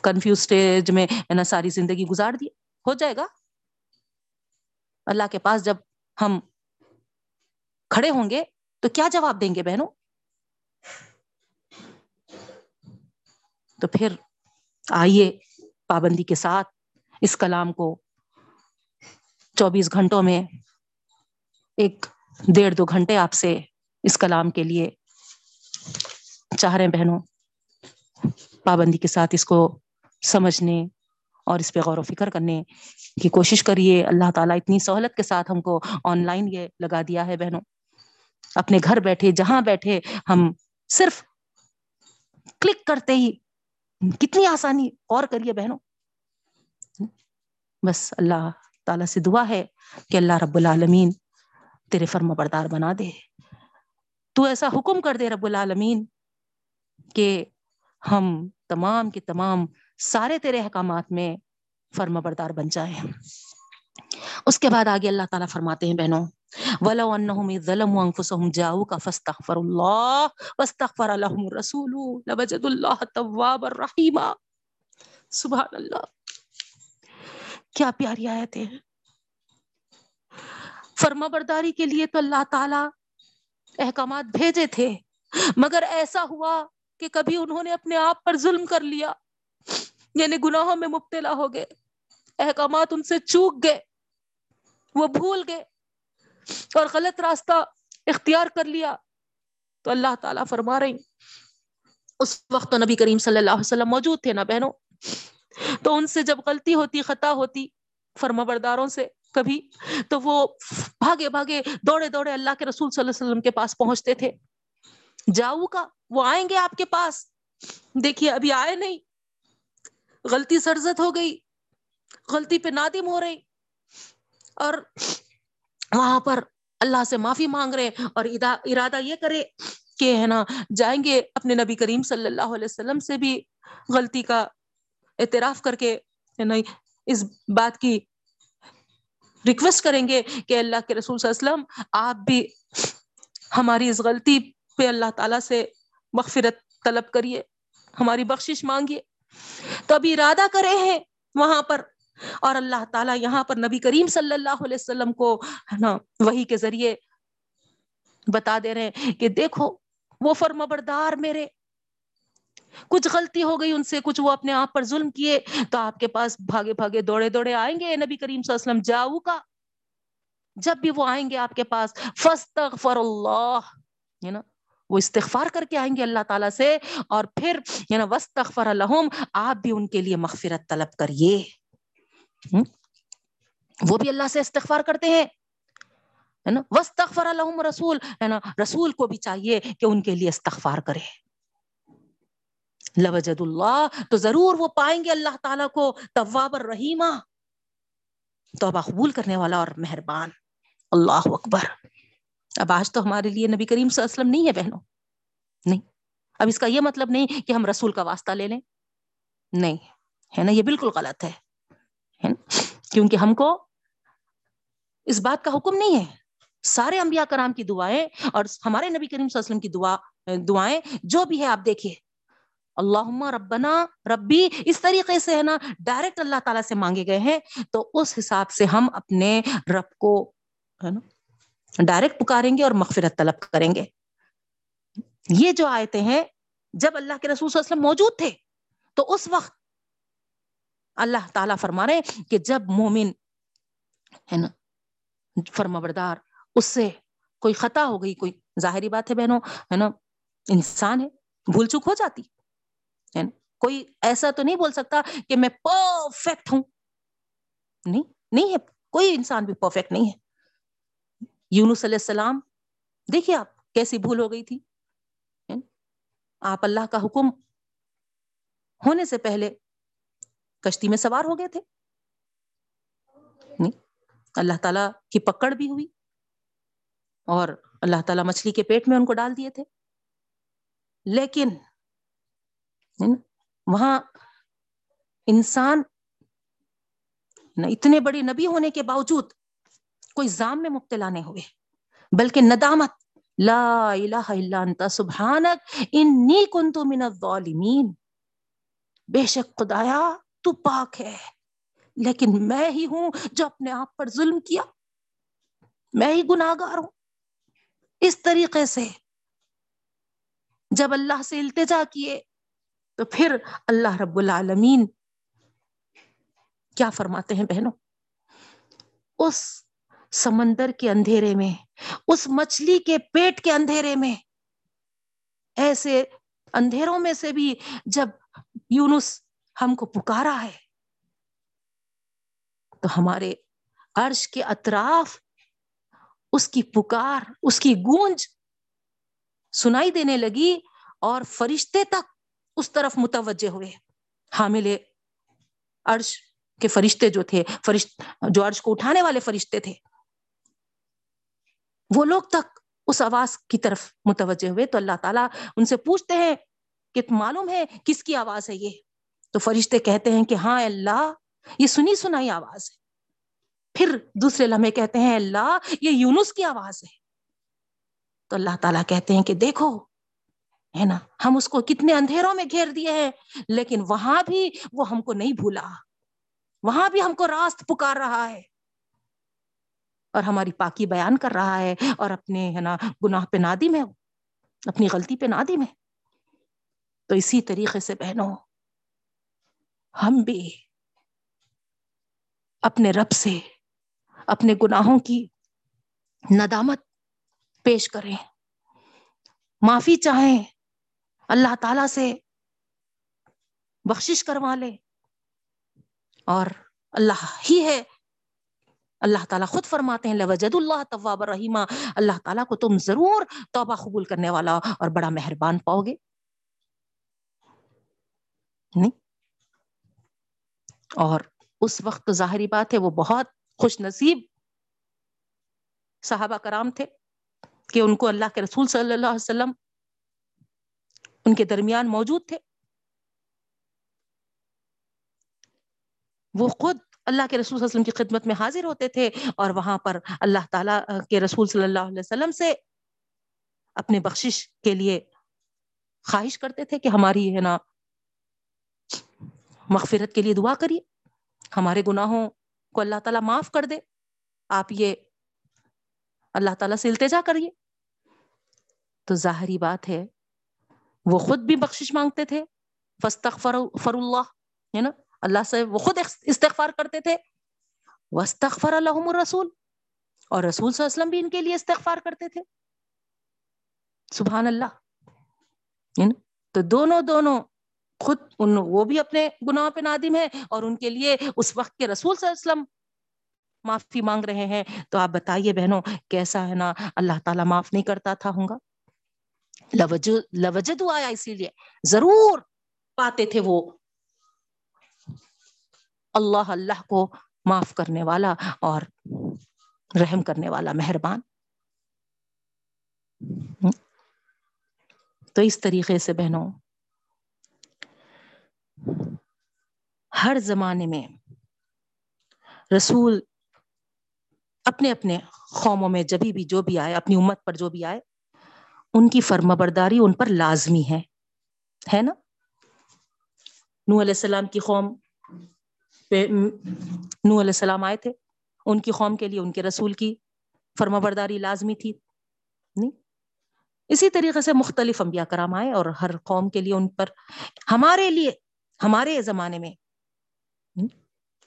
کنفیوز اسٹیج میں ہے نا ساری زندگی گزار دی، ہو جائے گا۔ اللہ کے پاس جب ہم کھڑے ہوں گے تو کیا جواب دیں گے بہنوں؟ تو پھر آئیے پابندی کے ساتھ اس کلام کو چوبیس گھنٹوں میں ایک ڈیڑھ دو گھنٹے آپ سے اس کلام کے لیے چاہ رہے بہنوں۔ پابندی کے ساتھ اس کو سمجھنے اور اس پہ غور و فکر کرنے کی کوشش کریے۔ اللہ تعالیٰ اتنی سہولت کے ساتھ ہم کو آن لائن یہ لگا دیا ہے بہنوں۔ اپنے گھر بیٹھے، جہاں بیٹھے ہم صرف کلک کرتے ہی کتنی آسانی اور کریے بہنوں۔ بس اللہ تعالی سے دعا ہے کہ اللہ رب العالمین تیرے فرم بردار بنا دے۔ تو ایسا حکم کر دے رب العالمین کہ ہم تمام کے تمام سارے تیرے احکامات میں فرما بردار بن جائے۔ اس کے بعد آگے اللہ تعالیٰ فرماتے ہیں بہنوں، ولو انهم ظلموا انفسهم جاءوك فاستغفر الله واستغفر لهم الرسول لوجد الله التواب الرحيم سبحان اللہ کیا پیاری آیت ہے فرما برداری کے لیے تو اللہ تعالی احکامات بھیجے تھے، مگر ایسا ہوا کہ کبھی انہوں نے اپنے آپ پر ظلم کر لیا۔ یعنی گناہوں میں مبتلا ہو گئے۔ احکامات ان سے چوک گئے۔ وہ بھول گئے۔ اور غلط راستہ اختیار کر لیا۔ تو اللہ تعالیٰ فرما رہی اس وقت تو نبی کریم صلی اللہ علیہ وسلم موجود تھے نا بہنوں؟ تو ان سے جب غلطی ہوتی، خطا ہوتی فرما برداروں سے کبھی، تو وہ بھاگے بھاگے دوڑے دوڑے اللہ کے رسول صلی اللہ علیہ وسلم کے پاس پہنچتے تھے۔ جاؤ کا وہ آئیں گے آپ کے پاس۔ دیکھیے، ابھی آئے نہیں۔ غلطی سرزت ہو گئی، غلطی پہ نادم ہو رہی اور وہاں پر اللہ سے معافی مانگ رہے اور ارادہ یہ کرے کہ ہے نا، جائیں گے اپنے نبی کریم صلی اللہ علیہ وسلم سے بھی غلطی کا اعتراف کر کے نہیں اس بات کی ریکویسٹ کریں گے کہ اللہ کے رسول صلی اللہ علیہ وسلم آپ بھی ہماری اس غلطی پہ اللہ تعالی سے مغفرت طلب کریے، ہماری بخشش مانگیے۔ تو ابھی ارادہ کرے ہیں وہاں پر اور اللہ تعالیٰ یہاں پر نبی کریم صلی اللہ علیہ وسلم کو ہے نا وہی کے ذریعے بتا دے رہے ہیں کہ دیکھو، وہ فرما بردار میرے، کچھ غلطی ہو گئی ان سے، کچھ وہ اپنے آپ پر ظلم کیے تو آپ کے پاس بھاگے بھاگے دوڑے دوڑے آئیں گے نبی کریم صلی اللہ علیہ وسلم جاؤ کا جب بھی وہ آئیں گے آپ کے پاس فستغفر اللہ، ہے نا وہ استغفار کر کے آئیں گے اللہ تعالیٰ سے اور پھر یعنی ہے نا وسطر الحم آپ بھی ان کے لیے مغفرت طلب کریے۔ وہ بھی اللہ سے استغفار کرتے ہیں۔ ہے نا؟ وسطر الحم رسول، ہے نا؟ رسول کو بھی چاہیے کہ ان کے لیے استغفار کرے۔ لوجد اللہ تو ضرور وہ پائیں گے اللہ تعالیٰ کو طواب الرحیمہ توبہ قبول کرنے والا اور مہربان۔ اللہ اکبر۔ اب آج تو ہمارے لیے نبی کریم صلی اللہ علیہ وسلم نہیں ہے بہنوں۔ نہیں۔ اب اس کا یہ مطلب نہیں کہ ہم رسول کا واسطہ لے لیں۔ نہیں۔ ہے نا؟ یہ بالکل غلط ہے۔ کیونکہ ہم کو اس بات کا حکم نہیں ہے۔ سارے انبیاء کرام کی دعائیں اور ہمارے نبی کریم صلی اللہ علیہ وسلم کی دعا، دعائیں جو بھی ہے، آپ دیکھیے۔ اللہ ربنا، ربی، اس طریقے سے ہے نا ڈائریکٹ اللہ تعالیٰ سے مانگے گئے ہیں۔ تو اس حساب سے ہم اپنے رب کو، ہے نا ڈائریکٹ پکاریں گے اور مغفرت طلب کریں گے۔ یہ جو آیتیں ہیں، جب اللہ کے رسول صلی اللہ علیہ وسلم موجود تھے، تو اس وقت اللہ تعالیٰ فرما رہے کہ جب مومن ہے نا فرما بردار اس سے کوئی خطا ہو گئی، کوئی ظاہری بات ہے بہنوں، ہے نا، انسان ہے، بھول چک ہو جاتی، ہے نا، کوئی ایسا تو نہیں بول سکتا کہ میں پرفیکٹ ہوں۔ نہیں نہیں ہے، کوئی انسان بھی پرفیکٹ نہیں ہے۔ یونس علیہ السلام، دیکھیے آپ کیسی بھول ہو گئی تھی۔ آپ اللہ کا حکم ہونے سے پہلے کشتی میں سوار ہو گئے تھے۔ نہیں، اللہ تعالی کی پکڑ بھی ہوئی اور اللہ تعالیٰ مچھلی کے پیٹ میں ان کو ڈال دیے تھے۔ لیکن وہاں انسان اتنے بڑی نبی ہونے کے باوجود کوئی زام میں مبتلا نہیں ہوئے۔ بلکہ ندامت، لا الہ الا انت، سبحانک، انی کنت من الظالمین۔ بے شک خدایا، تو پاک ہے۔ لیکن میں ہی ہوں جو اپنے آپ پر ظلم کیا۔ میں ہی گناہ گار ہوں۔ اس طریقے سے جب اللہ سے التجا کیے، تو پھر اللہ رب العالمین کیا فرماتے ہیں بہنوں؟ اس سمندر کے اندھیرے میں، اس مچھلی کے پیٹ کے اندھیرے میں۔ ایسے اندھیروں میں سے بھی جب یونس ہم کو پکارا ہے، تو ہمارے عرش کے اطراف اس کی پکار، اس کی گونج سنائی دینے لگی اور فرشتے تک اس طرف متوجہ ہوئے۔ حامل عرش کے فرشتے جو تھے، فرشت جو عرش کو اٹھانے والے فرشتے تھے۔ وہ لوگ تک اس آواز کی طرف متوجہ ہوئے تو اللہ تعالیٰ ان سے پوچھتے ہیں کہ معلوم ہے کس کی آواز ہے یہ؟ تو فرشتے کہتے ہیں کہ ہاں اللہ، یہ سنی سنائی آواز ہے۔ پھر دوسرے لمحے کہتے ہیں اللہ، یہ یونس کی آواز ہے۔ تو اللہ تعالیٰ کہتے ہیں کہ دیکھو، ہے نا، ہم اس کو کتنے اندھیروں میں گھیر دیے ہیں، لیکن وہاں بھی وہ ہم کو نہیں بھولا۔ وہاں بھی ہم کو راست پکار رہا ہے۔ اور ہماری پاکی بیان کر رہا ہے اور اپنے، ہے نا، گناہ پہ نادم ہے اپنی غلطی پہ نادم ہے تو اسی طریقے سے بہنوں، ہم بھی اپنے رب سے اپنے گناہوں کی ندامت پیش کریں۔ معافی چاہیں، اللہ تعالی سے بخشش کروا لے اور اللہ ہی ہے اللہ تعالیٰ خود فرماتے ہیں، لوجد اللہ طواب الرحیمہ اللہ تعالیٰ کو تم ضرور توبہ قبول کرنے والا اور بڑا مہربان پاؤ گے۔ نہیں؟ اور اس وقت تو ظاہری بات ہے، وہ بہت خوش نصیب صحابہ کرام تھے کہ ان کو اللہ کے رسول صلی اللہ علیہ وسلم ان کے درمیان موجود تھے۔ وہ خود اللہ کے رسول صلی اللہ علیہ وسلم کی خدمت میں حاضر ہوتے تھے اور وہاں پر اللہ تعالیٰ کے رسول صلی اللہ علیہ وسلم سے اپنے بخشش کے لیے خواہش کرتے تھے کہ ہماری ہے نا مغفرت کے لیے دعا کریے، ہمارے گناہوں کو اللہ تعالیٰ معاف کر دے، آپ یہ اللہ تعالیٰ سے التجا کریے۔ تو ظاہری بات ہے، وہ خود بھی بخشش مانگتے تھے فستغفر فر اللہ، ہے نا؟ اللہ سے وہ خود استغفار کرتے تھے۔ وسطر الحم الرسول۔ اور رسول صلی اللہ علیہ وسلم بھی ان کے لیے استغفار کرتے تھے۔ سبحان اللہ۔ یعنی تو دونوں دونوں خود ان، وہ بھی اپنے گناہ پہ نادم ہے اور ان کے لیے اس وقت کے رسول صلی اللہ علیہ وسلم معافی مانگ رہے ہیں۔ تو آپ بتائیے بہنوں، کیسا ہے نا؟ اللہ تعالیٰ معاف نہیں کرتا تھا ہوں گا۔ لوجد آیا اسی لیے ضرور پاتے تھے وہ اللہ اللہ کو معاف کرنے والا اور رحم کرنے والا مہربان۔ تو اس طریقے سے بہنوں، ہر زمانے میں رسول اپنے اپنے قوموں میں جبھی بھی جو بھی آئے، اپنی امت پر جو بھی آئے، ان کی فرما برداری ان پر لازمی ہے۔ ہے نا؟ نو علیہ السلام کی قوم پہ نو علیہ السلام آئے تھے، ان کی قوم کے لیے، ان کے رسول کی فرما برداری لازمی تھی۔ نہیں؟ اسی طریقے سے مختلف انبیاء کرام آئے اور ہر قوم کے لیے ان پر، ہمارے لیے، ہمارے زمانے میں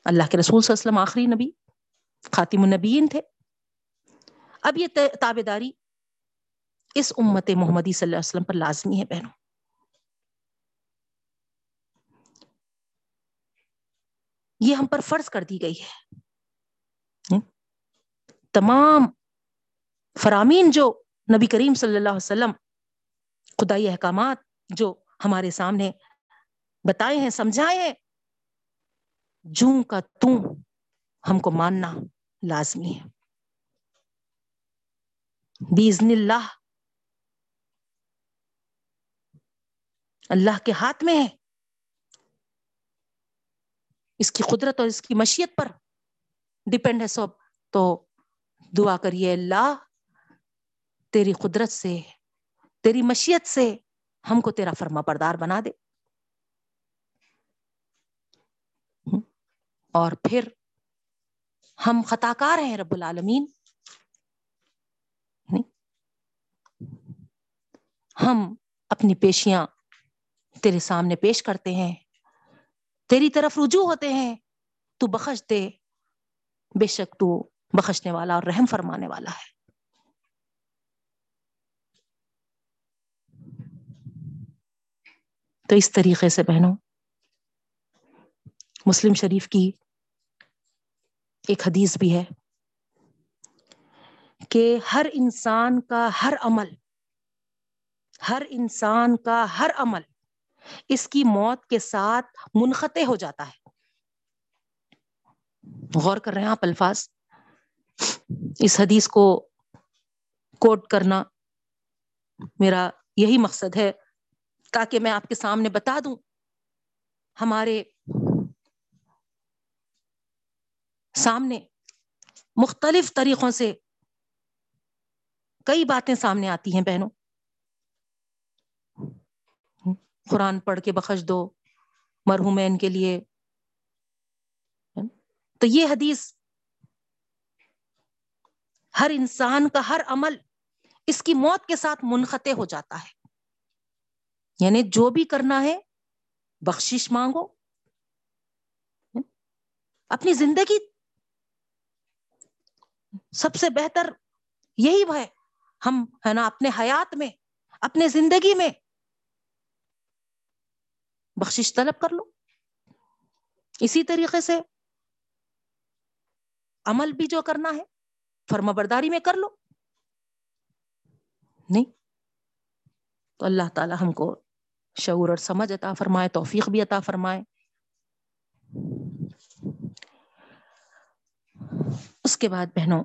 اللہ کے رسول صلی اللہ علیہ وسلم آخری نبی، خاتم النبیین تھے۔ اب یہ تابے داری اس امت محمدی صلی اللہ علیہ وسلم پر لازمی ہے بہنوں۔ یہ ہم پر فرض کر دی گئی ہے۔ تمام فرامین جو نبی کریم صلی اللہ علیہ وسلم خدائی احکامات جو ہمارے سامنے بتائے ہیں سمجھائے ہیں جوں کا توں ہم کو ماننا لازمی ہے۔ بیزن اللہ اللہ کے ہاتھ میں ہے۔ اس کی قدرت اور اس کی مشیت پر ڈپینڈ ہے سب۔ تو دعا کریے اللہ، تیری قدرت سے، تیری مشیت سے ہم کو تیرا فرما بردار بنا دے۔ اور پھر ہم خطا کار ہیں رب العالمین۔ ہم اپنی پیشیاں تیرے سامنے پیش کرتے ہیں۔ تیری طرف رجوع ہوتے ہیں، تو بخش دے بے شک تو بخشنے والا اور رحم فرمانے والا ہے۔ تو اس طریقے سے بہنوں، مسلم شریف کی ایک حدیث بھی ہے کہ ہر انسان کا ہر عمل، ہر انسان کا ہر عمل اس کی موت کے ساتھ منقطع ہو جاتا ہے۔ غور کر رہے ہیں آپ الفاظ۔ اس حدیث کو کوٹ کرنا میرا یہی مقصد ہے تاکہ میں آپ کے سامنے بتا دوں۔ ہمارے سامنے مختلف طریقوں سے کئی باتیں سامنے آتی ہیں بہنوں۔ قرآن پڑھ کے بخش دو مرحومین کے لیے۔ تو یہ حدیث ہر انسان کا ہر عمل اس کی موت کے ساتھ منقطع ہو جاتا ہے۔ یعنی جو بھی کرنا ہے، بخشش مانگو۔ اپنی زندگی سب سے بہتر یہی ہے۔ ہم، ہے نا، اپنے حیات میں، اپنے زندگی میں بخشش طلب کر لو۔ اسی طریقے سے عمل بھی جو کرنا ہے، فرما برداری میں کر لو۔ نہیں۔ تو اللہ تعالی ہم کو شعور اور سمجھ عطا فرمائے، توفیق بھی عطا فرمائے۔ اس کے بعد بہنوں،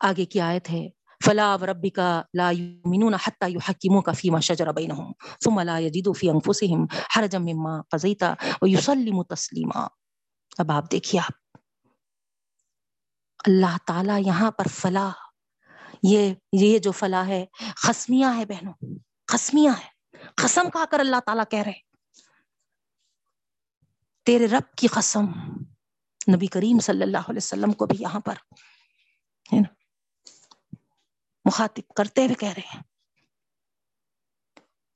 آگے کی آیت ہے فلا وربک لا یؤمنون حتى يحكموك فيما شجر بينهم، ثم لا يجدوا في انفسهم حرجا مما قضيت ويسلموا تسلیما اب آپ دیکھیے آپ، اللہ تعالی یہاں پر فلاح، یہ یہ جو فلاح ہے خسمیاں ہے بہنوں خسمیاں ہے، قسم کھا کر اللہ تعالیٰ کہہ رہے تیرے رب کی قسم، نبی کریم صلی اللہ علیہ وسلم کو بھی یہاں پر مخاطب کرتے ہوئے کہہ رہے ہیں۔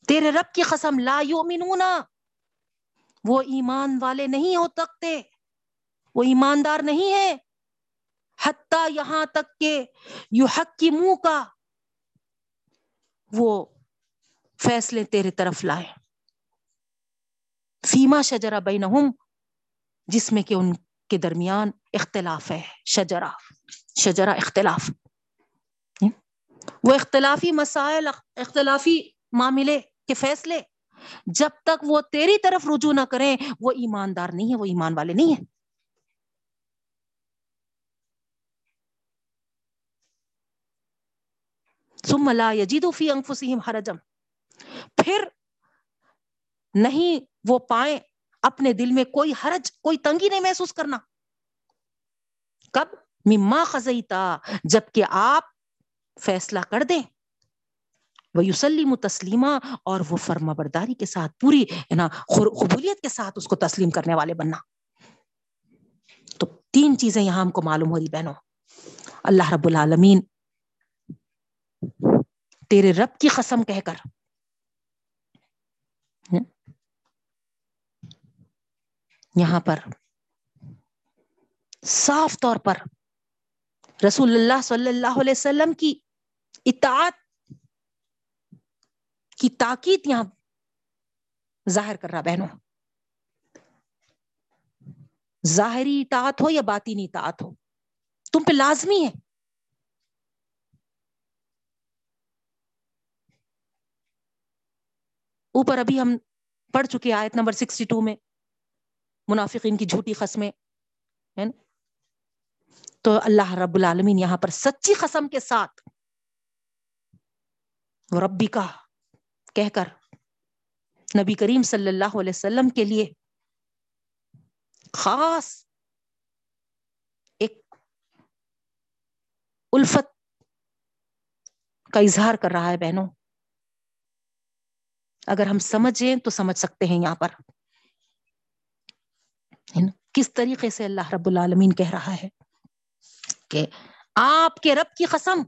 تیرے رب کی قسم لا یؤمنون۔ وہ ایمان والے نہیں ہو سکتے۔ وہ ایماندار نہیں ہے حتیٰ یہاں تک کہ یو حق کی منہ کا وہ فیصلے تیرے طرف لائے۔ فیما شجرا بینہم، جس میں کہ ان کے درمیان اختلاف ہے۔ شجرا شجرا اختلاف۔ وہ اختلافی مسائل، اختلافی معاملے کے فیصلے، جب تک وہ تیری طرف رجوع نہ کریں، وہ ایماندار نہیں ہے، وہ ایمان والے نہیں ہیں۔ ثم لا يجدوا في انفسهم حرجا۔ پھر نہیں وہ پائیں اپنے دل میں کوئی حرج، کوئی تنگی نہیں محسوس کرنا۔ کب؟ مما خزیتا جبکہ آپ فیصلہ کر دیں۔ وہ یوسلیم تسلیمہ اور وہ فرما برداری کے ساتھ، پوری نا قبولیت کے ساتھ اس کو تسلیم کرنے والے بننا۔ تو تین چیزیں یہاں ہم کو معلوم ہو رہی بہنوں۔ اللہ رب العالمین تیرے رب کی قسم کہہ کر، یہاں پر صاف طور پر رسول اللہ صلی اللہ علیہ وسلم کی اطاعت کی تاکید یہاں ظاہر کر رہا بہنوں. ظاہری اطاعت ہو یا باطینی اطاعت ہو؟ تم پہ لازمی ہے؟ اوپر ابھی ہم پڑھ چکے آیت نمبر سکسٹی ٹو میں، منافقین کی جھوٹی قسمیں تو اللہ رب العالمین یہاں پر سچی قسم کے ساتھ ربی کا کہہ کر نبی کریم صلی اللہ علیہ وسلم کے لیے خاص ایک الفت کا اظہار کر رہا ہے بہنوں۔ اگر ہم سمجھیں تو سمجھ سکتے ہیں یہاں پر۔ کس طریقے سے اللہ رب العالمین کہہ رہا ہے؟ کہ آپ کے رب کی قسم۔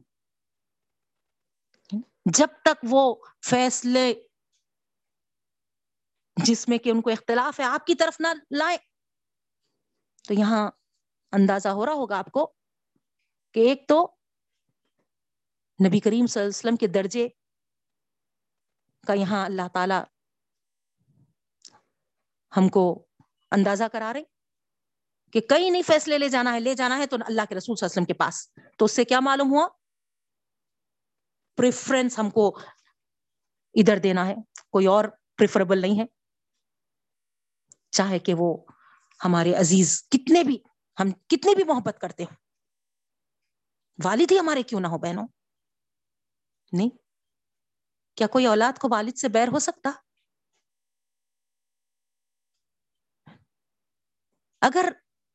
جب تک وہ فیصلے جس میں کہ ان کو اختلاف ہے آپ کی طرف نہ لائے، تو یہاں اندازہ ہو رہا ہوگا آپ کو کہ ایک تو نبی کریم صلی اللہ علیہ وسلم کے درجے کا یہاں اللہ تعالی ہم کو اندازہ کرا رہے کہ کئی نہیں فیصلے لے جانا ہے، لے جانا ہے تو اللہ کے رسول صلی اللہ علیہ وسلم کے پاس۔ تو اس سے کیا معلوم ہوا؟ پریفرنس ہم کو ادھر دینا ہے۔ کوئی اور پریفریبل نہیں ہے۔ چاہے کہ وہ ہمارے عزیز کتنے بھی، ہم کتنے بھی محبت کرتے ہوں۔ والد ہی ہمارے کیوں نہ ہو بہنوں؟ نہیں۔ کیا کوئی اولاد کو والد سے بیر ہو سکتا؟ اگر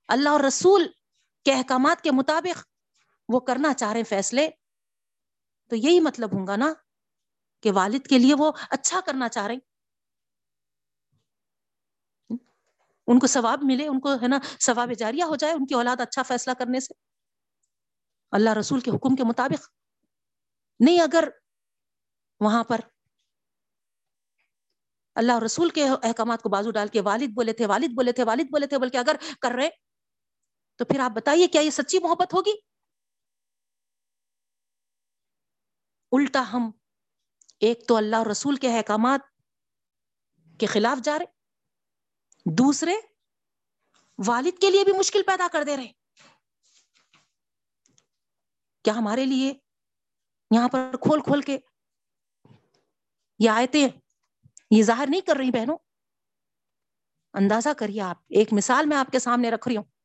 اللہ اور رسول کے احکامات کے مطابق وہ کرنا چاہ رہے فیصلے، تو یہی مطلب ہوں گا نا کہ والد کے لیے وہ اچھا کرنا چاہ رہے ان کو ثواب ملے، ان کو ہے نا ثواب جاریہ ہو جائے، ان کی اولاد اچھا فیصلہ کرنے سے۔ اللہ رسول کے حکم کے مطابق۔ نہیں اگر وہاں پر اللہ رسول کے احکامات کو بازو ڈال کے والد بولے تھے، والد بولے تھے، والد بولے تھے، بلکہ اگر کر رہے تو پھر آپ بتائیے کیا یہ سچی محبت ہوگی؟ الٹا ہم، ایک تو اللہ رسول کے احکامات کے خلاف جا رہے، دوسرے والد کے لیے بھی مشکل پیدا کر دے رہے۔ کیا ہمارے لیے یہاں پر کھول کھول کے یہ آیتیں یہ ظاہر نہیں کر رہی بہنوں؟ اندازہ کریے آپ، ایک مثال میں آپ کے سامنے رکھ رہی ہوں۔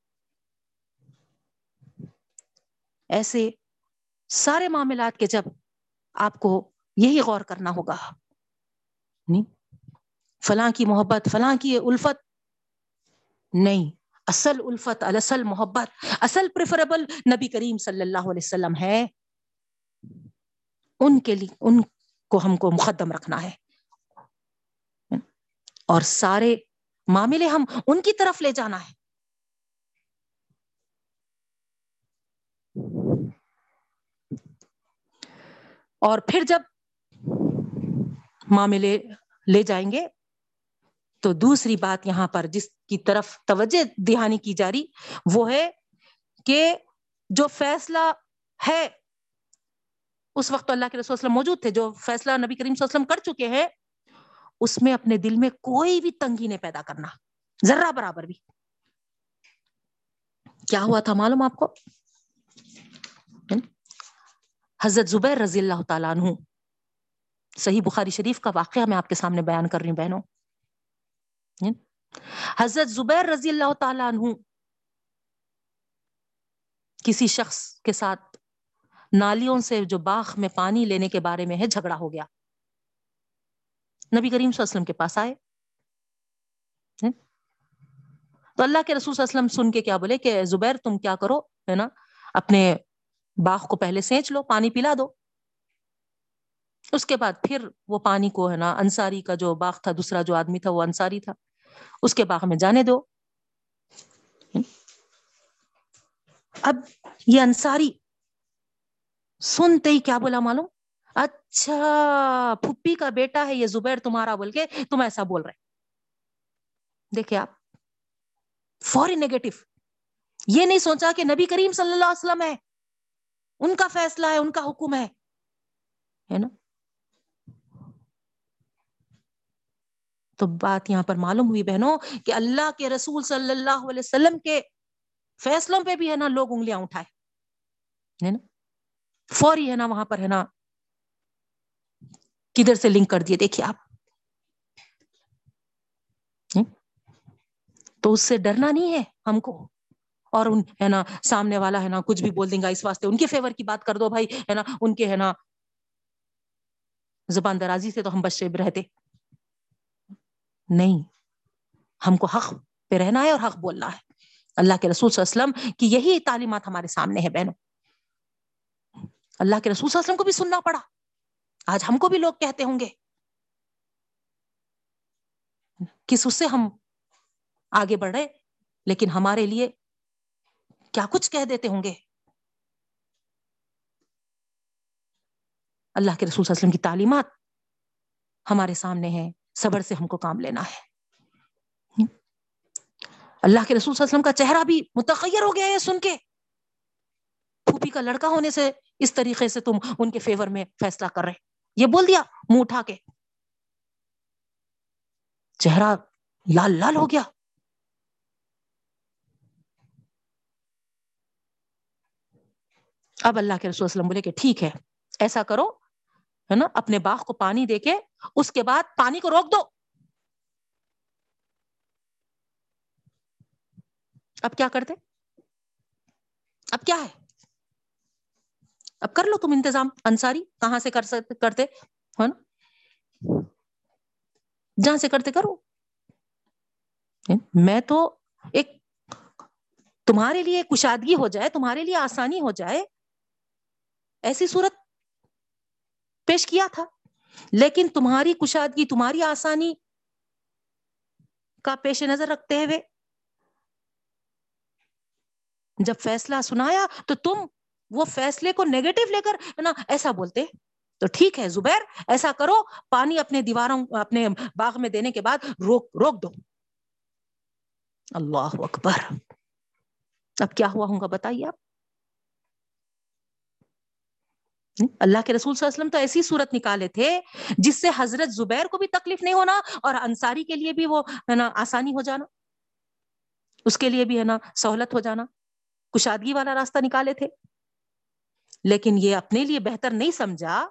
ایسے سارے معاملات کے جب آپ کو یہی غور کرنا ہوگا۔ یعنی فلاں کی محبت، فلاں کی الفت۔ نہیں، اصل الفت، اصل محبت، اصل پریفریبل نبی کریم صلی اللہ علیہ وسلم ہے۔ ان کے لیے، ان کو ہم کو مقدم رکھنا ہے۔ اور سارے معاملے ہم ان کی طرف لے جانا ہے۔ اور پھر جب معاملے لے جائیں گے، تو دوسری بات یہاں پر جس کی طرف توجہ دہانی کی جا رہی، وہ ہے کہ جو فیصلہ ہے، اس وقت اللہ کے رسول وسلم موجود تھے، جو فیصلہ نبی کریم صلی اللہ علیہ وسلم کر چکے ہیں، اس میں اپنے دل میں کوئی بھی تنگی نہیں پیدا کرنا، ذرہ برابر بھی۔ کیا ہوا تھا معلوم آپ کو؟ حضرت زبیر رضی اللہ تعالیٰ عنہ۔ صحیح بخاری شریف کا واقعہ میں آپ کے سامنے بیان کر رہی ہوں بہنوں۔ حضرت زبیر رضی اللہ تعالیٰ عنہ۔ کسی شخص کے ساتھ نالیوں سے جو باغ میں پانی لینے کے بارے میں ہے، جھگڑا ہو گیا۔ نبی کریم صلی اللہ علیہ وسلم کے پاس آئے۔ تو اللہ کے رسول صلی اللہ علیہ وسلم سن کے کیا بولے کہ زبیر تم کیا کرو، ہے نا، اپنے باغ کو پہلے سینچ لو، پانی پلا دو۔ اس کے بعد پھر وہ پانی کو ہے نا، انصاری کا جو باغ تھا، دوسرا جو آدمی تھا، وہ انصاری تھا۔ اس کے باغ میں جانے دو۔ اب یہ انصاری سنتے ہی کیا بولا معلوم؟ اچھا پھپھی کا بیٹا ہے یہ زبیر، تمہارا بول کے تم ایسا بول رہے۔ دیکھیں آپ فوری نیگیٹو یہ نہیں سوچا کہ نبی کریم صلی اللہ علیہ وسلم ہے۔ ان کا فیصلہ ہے، ان کا حکم ہے۔ نا؟ تو بات یہاں پر معلوم ہوئی بہنوں کہ اللہ کے رسول صلی اللہ علیہ وسلم کے فیصلوں پہ بھی ہے نا لوگ انگلیاں اٹھائے۔ نا؟ فوری ہے نا وہاں پر ہے نا کدھر سے لنک کر دیے۔ دیکھیے آپ۔ تو اس سے ڈرنا نہیں ہے ہم کو۔ اور ان، ہے نا، سامنے والا، ہے نا، کچھ بھی بول دیں گا اس واسطے، ان کے فیور کی بات کر دو بھائی، ہے نا، ان کے، ہے نا، زبان درازی سے تو ہم بچے رہتے۔ نہیں، ہم کو حق پہ رہنا ہے اور حق بولنا ہے۔ اللہ کے رسول صلی اللہ علیہ وسلم کی یہی تعلیمات ہمارے سامنے ہے بہنوں۔ اللہ کے رسول صلی اللہ علیہ وسلم کو بھی سننا پڑا۔ آج ہم کو بھی لوگ کہتے ہوں گے۔ کس اس سے ہم آگے بڑھ رہے لیکن ہمارے لیے کیا کچھ کہہ دیتے ہوں گے؟ اللہ کے رسول صلی اللہ علیہ وسلم کی تعلیمات ہمارے سامنے ہیں، صبر سے ہم کو کام لینا ہے۔ اللہ کے رسول صلی اللہ علیہ وسلم کا چہرہ بھی متغیر ہو گیا ہے سن کے۔ پھوپھی کا لڑکا ہونے سے اس طریقے سے تم ان کے فیور میں فیصلہ کر رہے۔ یہ بول دیا، منہ اٹھا کے۔ چہرہ لال لال ہو گیا۔ اب اللہ کے رسول وسلم بولے کہ ٹھیک ہے، ایسا کرو، ہے نا، اپنے باغ کو پانی دے کے، اس کے بعد پانی کو روک دو۔ اب کیا کرتے؟ اب کیا ہے؟ اب کر لو تم انتظام۔ انصاری کہاں سے کر سکتے کرتے؟ ہے نا؟ جہاں سے کرتے، کرو۔ میں تو ایک تمہارے لیے کشادگی ہو جائے، تمہارے لیے آسانی ہو جائے ایسی صورت پیش کیا تھا۔ لیکن تمہاری کشادگی، تمہاری آسانی کا پیش نظر رکھتے ہوئے جب فیصلہ سنایا تو تم وہ فیصلے کو نیگیٹو لے کر نا، ایسا بولتے۔ تو ٹھیک ہے زبیر، ایسا کرو، پانی اپنے دیواروں، اپنے باغ میں دینے کے بعد روک روک دو۔ اللہ اکبر۔ اب کیا ہوا ہوں گا بتائیے آپ؟ اللہ کے رسول صلی اللہ علیہ وسلم تو ایسی صورت نکالے تھے جس سے حضرت زبیر کو بھی تکلیف نہیں ہونا اور انصاری کے لیے بھی وہ ہے نا آسانی ہو جانا، اس کے لیے بھی ہے نا سہولت ہو جانا، کشادگی والا راستہ نکالے تھے۔ لیکن یہ اپنے لیے بہتر نہیں سمجھا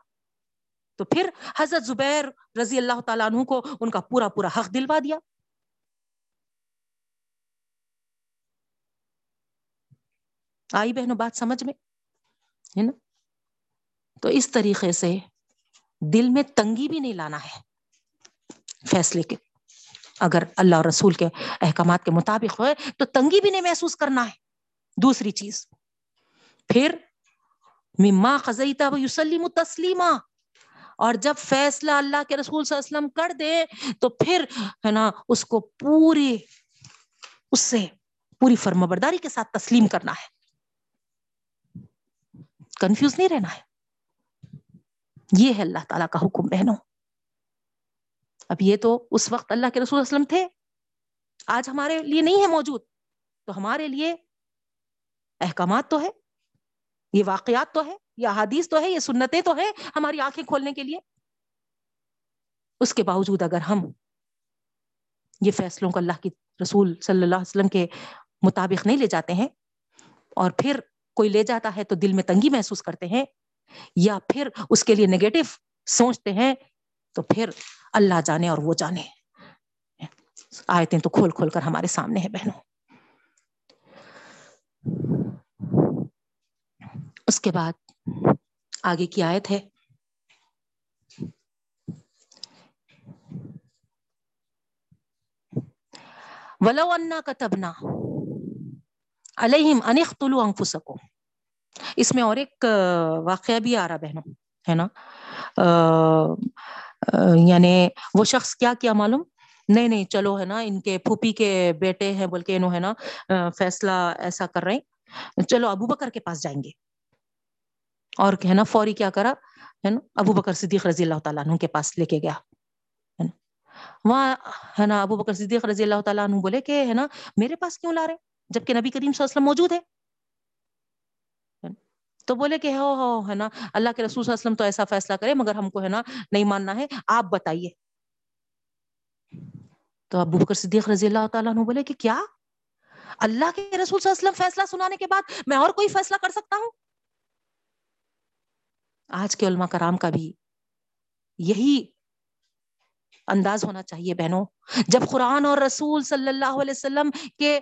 تو پھر حضرت زبیر رضی اللہ تعالیٰ عنہ کو ان کا پورا پورا حق دلوا دیا۔ آئی بہنوں، بات سمجھ میں؟ ہے نا؟ تو اس طریقے سے دل میں تنگی بھی نہیں لانا ہے۔ فیصلے کے، اگر اللہ اور رسول کے احکامات کے مطابق ہوئے تو تنگی بھی نہیں محسوس کرنا ہے۔ دوسری چیز، پھر مما خزیتا و یوسلیم تسلیمہ۔ اور جب فیصلہ اللہ کے رسول صلی اللہ علیہ وسلم کر دے تو پھر ہے نا، اس کو پوری، اس سے پوری فرم برداری کے ساتھ تسلیم کرنا ہے۔ کنفیوز نہیں رہنا ہے۔ یہ ہے اللہ تعالیٰ کا حکم بہنوں۔ اب یہ تو اس وقت اللہ کے رسول وسلم تھے۔ آج ہمارے لیے نہیں ہے موجود۔ تو ہمارے لیے احکامات تو ہے، یہ واقعات تو ہے، یہ احادیث تو ہے، یہ سنتیں تو ہے ہماری آنکھیں کھولنے کے لیے۔ اس کے باوجود اگر ہم یہ فیصلوں کو اللہ کی رسول صلی اللہ علیہ وسلم کے مطابق نہیں لے جاتے ہیں اور پھر کوئی لے جاتا ہے تو دل میں تنگی محسوس کرتے ہیں یا پھر اس کے لیے نگیٹو سوچتے ہیں، تو پھر اللہ جانے اور وہ جانے۔ آیتیں تو کھول کھول کر ہمارے سامنے ہیں بہنوں۔ اس کے بعد آگے کی آیت ہے۔ ولو انا کتبنا علیہم انختلو انفسکو اس میں اور ایک واقعہ بھی آ رہا بہنوں، ہے نا؟ یعنی وہ شخص کیا کیا معلوم؟ نہیں نہیں، چلو، ہے نا، ان کے پھوپھی کے بیٹے ہیں، بول کے انہوں، ہے نا فیصلہ ایسا کر رہے ہیں۔ چلو، ابو بکر کے پاس جائیں گے۔ اور ہے نا، فوری کیا کرا؟ ہے نا، ابو بکر صدیق رضی اللہ تعالیٰ عنہ کے پاس لے کے گیا۔ وہاں، ہے نا، ابو بکر صدیق رضی اللہ تعالیٰ عنہ بولے کہ، ہے نا، میرے پاس کیوں لا رہے؟ جبکہ نبی کریم صلی اللہ علیہ وسلم موجود ہے تو بولے کہ ہو ہو، ہے نا، اللہ کے رسول صلی اللہ علیہ وسلم تو ایسا فیصلہ کرے، مگر ہم کو، ہے نا، نہیں ماننا ہے، آپ بتائیے۔ تو ابو بکر صدیق رضی اللہ تعالیٰ عنہ بولے کہ کیا؟ اللہ کے رسول صلی اللہ علیہ وسلم فیصلہ سنانے کے بعد میں اور کوئی فیصلہ کر سکتا ہوں؟ آج کے علماء کرام کا بھی یہی انداز ہونا چاہیے بہنوں۔ جب قرآن اور رسول صلی اللہ علیہ وسلم کے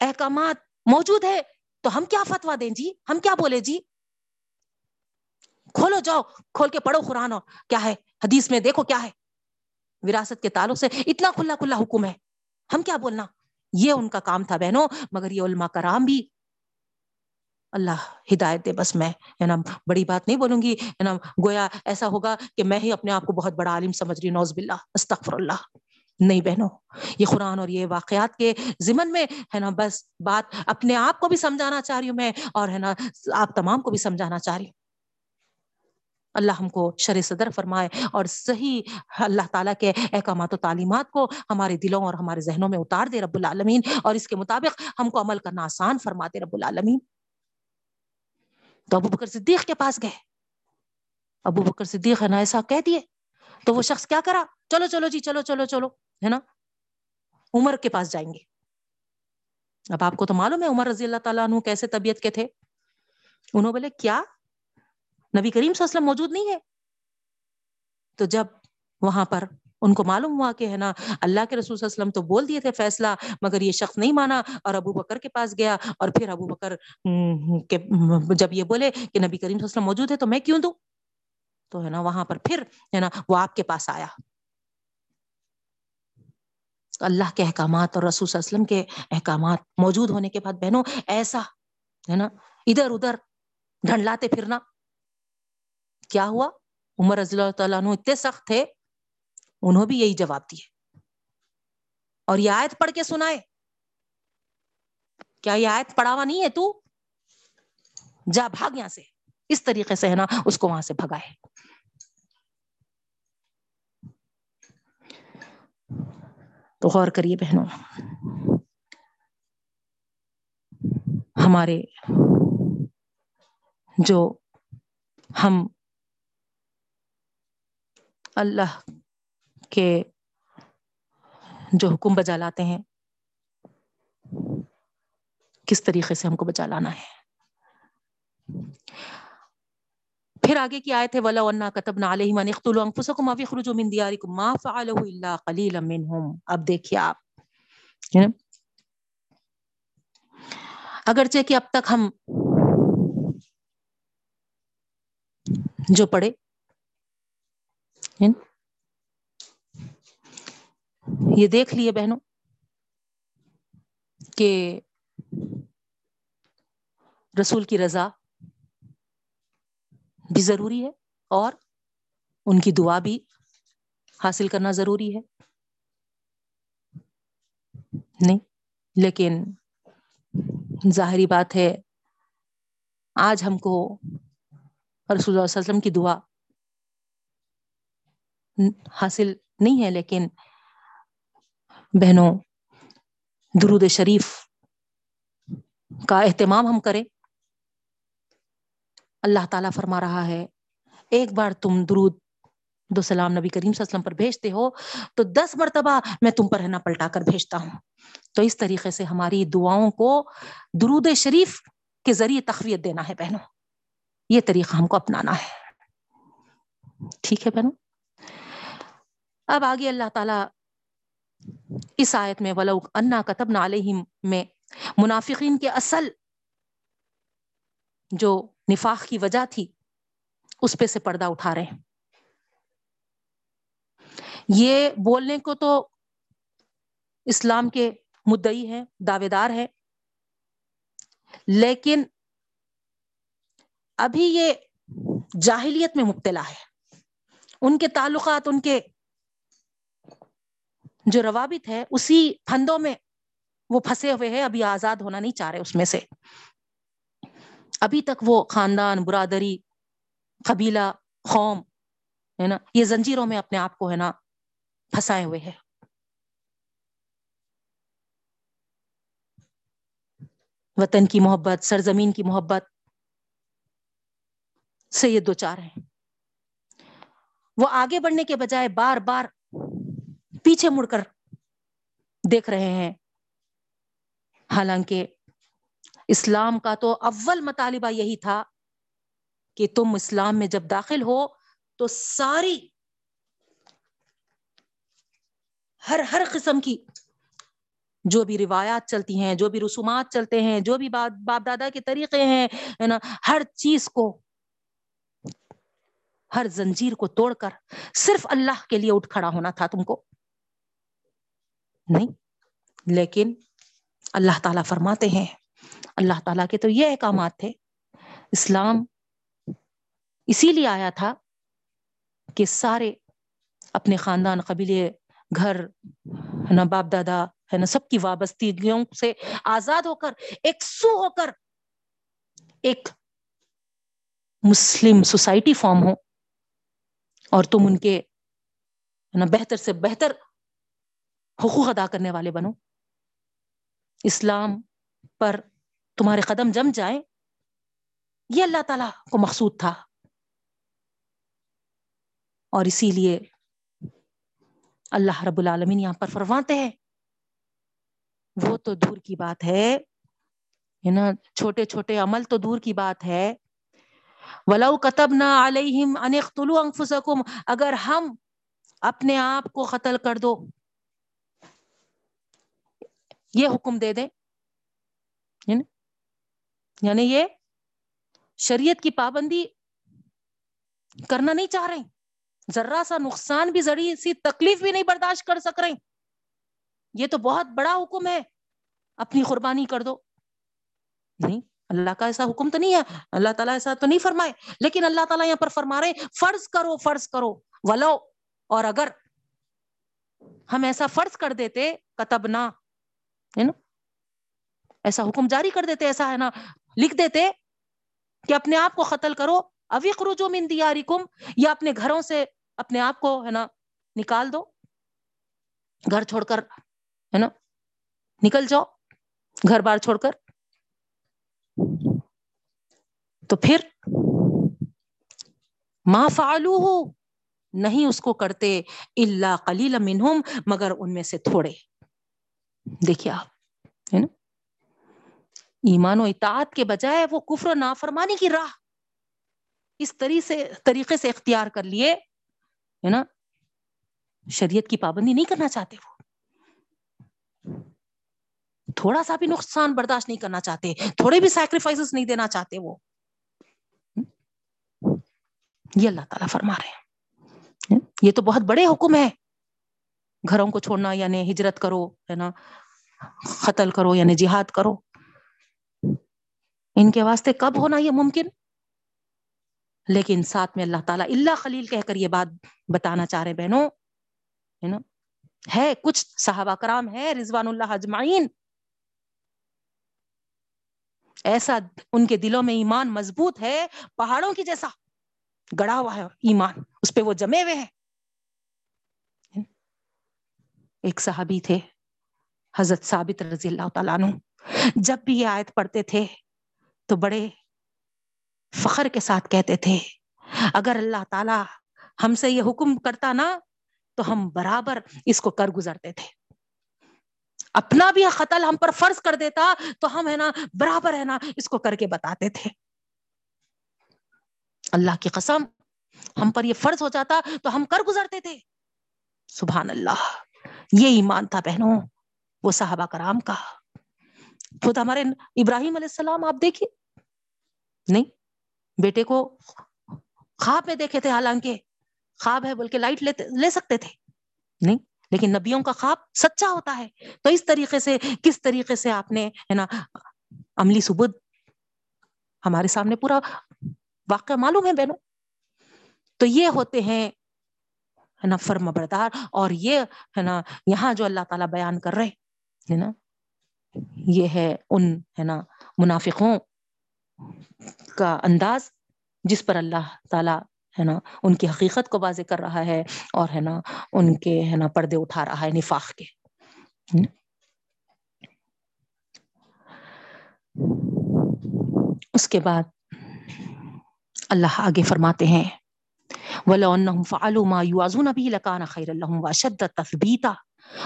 احکامات موجود ہے تو ہم کیا فتوا دیں جی؟ ہم کیا بولے جی؟ کھولو جاؤ، کھول کے پڑھو قرآن اور کیا ہے؟ حدیث میں دیکھو کیا ہے؟ وراثت کے تعلق سے اتنا کھلا کھلا حکم ہے۔ ہم کیا بولنا؟ یہ ان کا کام تھا بہنوں، مگر یہ علماء کرام بھی۔ اللہ ہدایت دے، بس میں ہے نا، بڑی بات نہیں بولوں گی۔ ہے نا، گویا ایسا ہوگا کہ میں ہی اپنے آپ کو بہت بڑا عالم سمجھ رہی نوز باللہ، استغفر اللہ۔ نہیں بہنوں، یہ قرآن اور یہ واقعات کے ضمن میں ہے نا، بس بات اپنے آپ کو بھی سمجھانا چاہ رہی ہوں میں اور ہے نا، آپ تمام کو بھی سمجھانا چاہ رہی ہوں۔ اللہ ہم کو شر صدر فرمائے اور صحیح اللہ تعالیٰ کے احکامات و تعلیمات کو ہمارے دلوں اور ہمارے ذہنوں میں اتار دے رب العالمین اور اس کے مطابق ہم کو عمل کرنا آسان فرما دے رب العالمین۔ تو ابو بکر صدیق کے پاس گئے۔ ابو بکر صدیق ہے نا، ایسا کہہ دیے۔ تو وہ شخص کیا کرا؟ چلو چلو جی چلو چلو چلو۔ ہے نا؟ عمر کے پاس جائیں گے۔ اب آپ کو تو معلوم ہے عمر رضی اللہ تعالیٰ عنہ کیسے طبیعت کے تھے۔ انہوں بولے کیا؟ نبی کریم صلی اللہ علیہ وسلم موجود نہیں ہے؟ تو جب وہاں پر ان کو معلوم ہوا کہ ہے نا، اللہ کے رسول صلی اللہ علیہ وسلم تو بول دیے تھے فیصلہ، مگر یہ شخص نہیں مانا اور ابو بکر کے پاس گیا اور پھر ابو بکر کے، جب یہ بولے کہ نبی کریم صلی اللہ علیہ وسلم موجود ہے تو میں کیوں دوں؟ تو ہے نا، وہاں پر پھر ہے نا وہ آپ کے پاس آیا۔ اللہ کے احکامات اور رسول صلی اللہ علیہ وسلم کے احکامات موجود ہونے کے بعد بہنوں، ایسا، ہے نا؟ ادھر ادھر، ڈھنڈلاتے پھرنا۔ کیا ہوا؟ عمر رضی اللہ تعالیٰ عنہ اتنے سخت تھے، انہوں بھی یہی جواب دیے۔ اور یہ آیت پڑھ کے سنائے۔ کیا یہ آیت پڑھاوا نہیں ہے تو؟ جا بھاگ یہاں سے۔ اس طریقے سے، ہے نا؟ اس کو وہاں سے بھگائے۔ تو غور کریے بہنوں، ہمارے جو ہم اللہ کے جو حکم بجا لاتے ہیں، کس طریقے سے ہم کو بچا لانا ہے؟ پھر آگے کی آئے تھے ولا ونا کتب نہ علیہ من اختلوا انفسکم او اخرجوا من دیارکم ما فعلوا الا قليلا منهم۔ اب دیکھیے آپ۔ اگرچہ کہ اب تک ہم جو پڑھے۔ یہ دیکھ لیے بہنوں کہ رسول کی رضا۔ بھی ضروری ہے اور ان کی دعا بھی حاصل کرنا ضروری ہے۔ نہیں، لیکن ظاہری بات ہے، آج ہم کو رسول اللہ علیہ وسلم کی دعا حاصل نہیں ہے، لیکن بہنوں، درود شریف کا اہتمام ہم کریں۔ اللہ تعالیٰ فرما رہا ہے، ایک بار تم درود دو سلام نبی کریم صلی اللہ علیہ وسلم پر بھیجتے ہو، تو دس مرتبہ میں تم پر ہے نا پلٹا کر بھیجتا ہوں۔ تو اس طریقے سے ہماری دعاؤں کو درود شریف کے ذریعے تخویت دینا ہے بہنوں۔ یہ طریقہ ہم کو اپنانا ہے۔ ٹھیک ہے بہنوں؟ اب آگے اللہ تعالیٰ اس آیت میں ولو انا کتب نہ علیہم میں منافقین کے اصل جو نفاق کی وجہ تھی، اس پہ سے پردہ اٹھا رہے ہیں۔ یہ بولنے کو تو اسلام کے مدعی ہیں، دعوے دار ہے لیکن ابھی یہ جاہلیت میں مبتلا ہے۔ ان کے تعلقات، ان کے جو روابط ہے اسی پھندوں میں وہ پھنسے ہوئے ہیں، ابھی آزاد ہونا نہیں چاہ رہے اس میں سے۔ ابھی تک وہ خاندان، برادری، قبیلہ، قوم، ہے نا، یہ زنجیروں میں اپنے آپ کو ہے نا پھنسائے ہوئے ہیں۔ وطن کی محبت، سرزمین کی محبت سے یہ دو چار ہیں۔ وہ آگے بڑھنے کے بجائے بار بار پیچھے مڑ کر دیکھ رہے ہیں۔ حالانکہ اسلام کا تو اول مطالبہ یہی تھا کہ تم اسلام میں جب داخل ہو تو ساری ہر ہر قسم کی جو بھی روایات چلتی ہیں، جو بھی رسومات چلتے ہیں، جو بھی باپ دادا کے طریقے ہیں نا، ہر چیز کو، ہر زنجیر کو توڑ کر صرف اللہ کے لیے اٹھ کھڑا ہونا تھا تم کو۔ نہیں، لیکن اللہ تعالیٰ فرماتے ہیں اللہ تعالیٰ کے تو یہ احکامات تھے۔ اسلام اسی لیے آیا تھا کہ سارے اپنے خاندان، قبیلے، گھر، ہے نا، باپ دادا، ہے نا، سب کی وابستگیوں سے آزاد ہو کر، ایک سو ہو کر ایک مسلم سوسائٹی فارم ہو۔ اور تم ان کے نا، بہتر سے بہتر حقوق ادا کرنے والے بنو۔ اسلام پر تمہارے قدم جم جائیں، یہ اللہ تعالی کو مقصود تھا۔ اور اسی لیے اللہ رب العالمین یہاں پر فرماتے ہیں، وہ تو دور کی بات ہے نا، چھوٹے چھوٹے عمل تو دور کی بات ہے۔ ولو کتب نہ علیہم انختلو انفسکم اگر ہم اپنے آپ کو قتل کر دو، یہ حکم دے دیں یعنی یہ شریعت کی پابندی کرنا نہیں چاہ رہے ذرا سا نقصان بھی ذریعے سی تکلیف بھی نہیں برداشت کر سک رہے یہ تو بہت بڑا حکم ہے۔ اپنی قربانی کر دو۔ نہیں، اللہ کا ایسا حکم تو نہیں ہے۔ اللہ تعالیٰ ایسا تو نہیں فرمائے۔ لیکن اللہ تعالیٰ یہاں پر فرما رہے فرض کرو فرض کرو۔ ولو، اور اگر ہم ایسا فرض کر دیتے کتب نہ ایسا حکم جاری کر دیتے، ایسا ہے نا؟ لکھ دیتے کہ اپنے آپ کو قتل کرو ابھی خروج من دیارکم، یا اپنے گھروں سے اپنے آپ کو، ہے نا، نکال دو، گھر چھوڑ کر، ہے نا، نکل جاؤ، گھر بار چھوڑ کر۔ تو پھر ما فعلو ہو نہیں اس کو کرتے اللہ قلیل منہم، مگر ان میں سے تھوڑے۔ دیکھیے آپ، ہے نا ایمان و اطاعت کے بجائے وہ کفر و نافرمانی کی راہ اس طریقے سے اختیار کر لیے، ہے نا؟ شریعت کی پابندی نہیں کرنا چاہتے وہ۔ تھوڑا سا بھی نقصان برداشت نہیں کرنا چاہتے، تھوڑے بھی سیکریفائس نہیں دینا چاہتے وہ۔ یہ اللہ تعالیٰ فرما رہے ہیں۔ یہ تو بہت بڑے حکم ہے گھروں کو چھوڑنا یعنی ہجرت کرو، ہے نا؟ قتل کرو یعنی جہاد کرو۔ ان کے واسطے کب ہونا یہ ممکن؟ لیکن ساتھ میں اللہ تعالیٰ اللہ خلیل کہہ کر یہ بات بتانا چاہ رہے بہنوں ہے نا ہے، کچھ صحابہ کرام ہے رضوان اللہ اجمعین۔ ایسا ان کے دلوں میں ایمان مضبوط ہے، پہاڑوں کی جیسا گڑا ہوا ہے ایمان، اس پہ وہ جمے ہوئے ہیں۔ ایک صحابی تھے، حضرت ثابت رضی اللہ تعالیٰ عنہ۔ جب بھی یہ آیت پڑھتے تھے تو بڑے فخر کے ساتھ کہتے تھے، اگر اللہ تعالی ہم سے یہ حکم کرتا نا، تو ہم برابر اس کو کر گزرتے تھے۔ اپنا بھی قتل ہم پر فرض کر دیتا، تو ہم ہے نا برابر ہے نا اس کو کر کے بتاتے تھے۔ اللہ کی قسم، ہم پر یہ فرض ہو جاتا تو ہم کر گزرتے تھے۔ سبحان اللہ، یہ ایمان تھا بہنوں، وہ صحابہ کرام کا۔ خود ہمارے ابراہیم علیہ السلام، آپ دیکھیے۔ نہیں، بیٹے کو خواب میں دیکھے تھے، حالانکہ خواب ہے بول کے لائٹ لے سکتے تھے۔ نہیں، لیکن نبیوں کا خواب سچا ہوتا ہے۔ تو اس طریقے سے، کس طریقے سے آپ نے، ہے نا، عملی ثبوت ہمارے سامنے پورا واقعہ معلوم ہے بہنوں؟ تو یہ ہوتے ہیں، ہے نا فرم بردار۔ اور یہ، ہے نا، یہاں جو اللہ تعالیٰ بیان کر رہے ہے نا یہ ہے ان، ہے نا، منافقوں کا انداز جس پر اللہ تعالی، ہے نا، ان کی حقیقت کو واضح کر رہا ہے اور، ہے نا، ان کے، ہے نا، پردے اٹھا رہا ہے نفاق کے۔ اس کے بعد اللہ آگے فرماتے ہیں وَلَوْنَهُمْ فَعَلُوا مَا يُوَازُونَ بِهِ لَكَانَ خَيْرًا لَهُمْ وَأَشَدَّ تَثْبِيتًا۔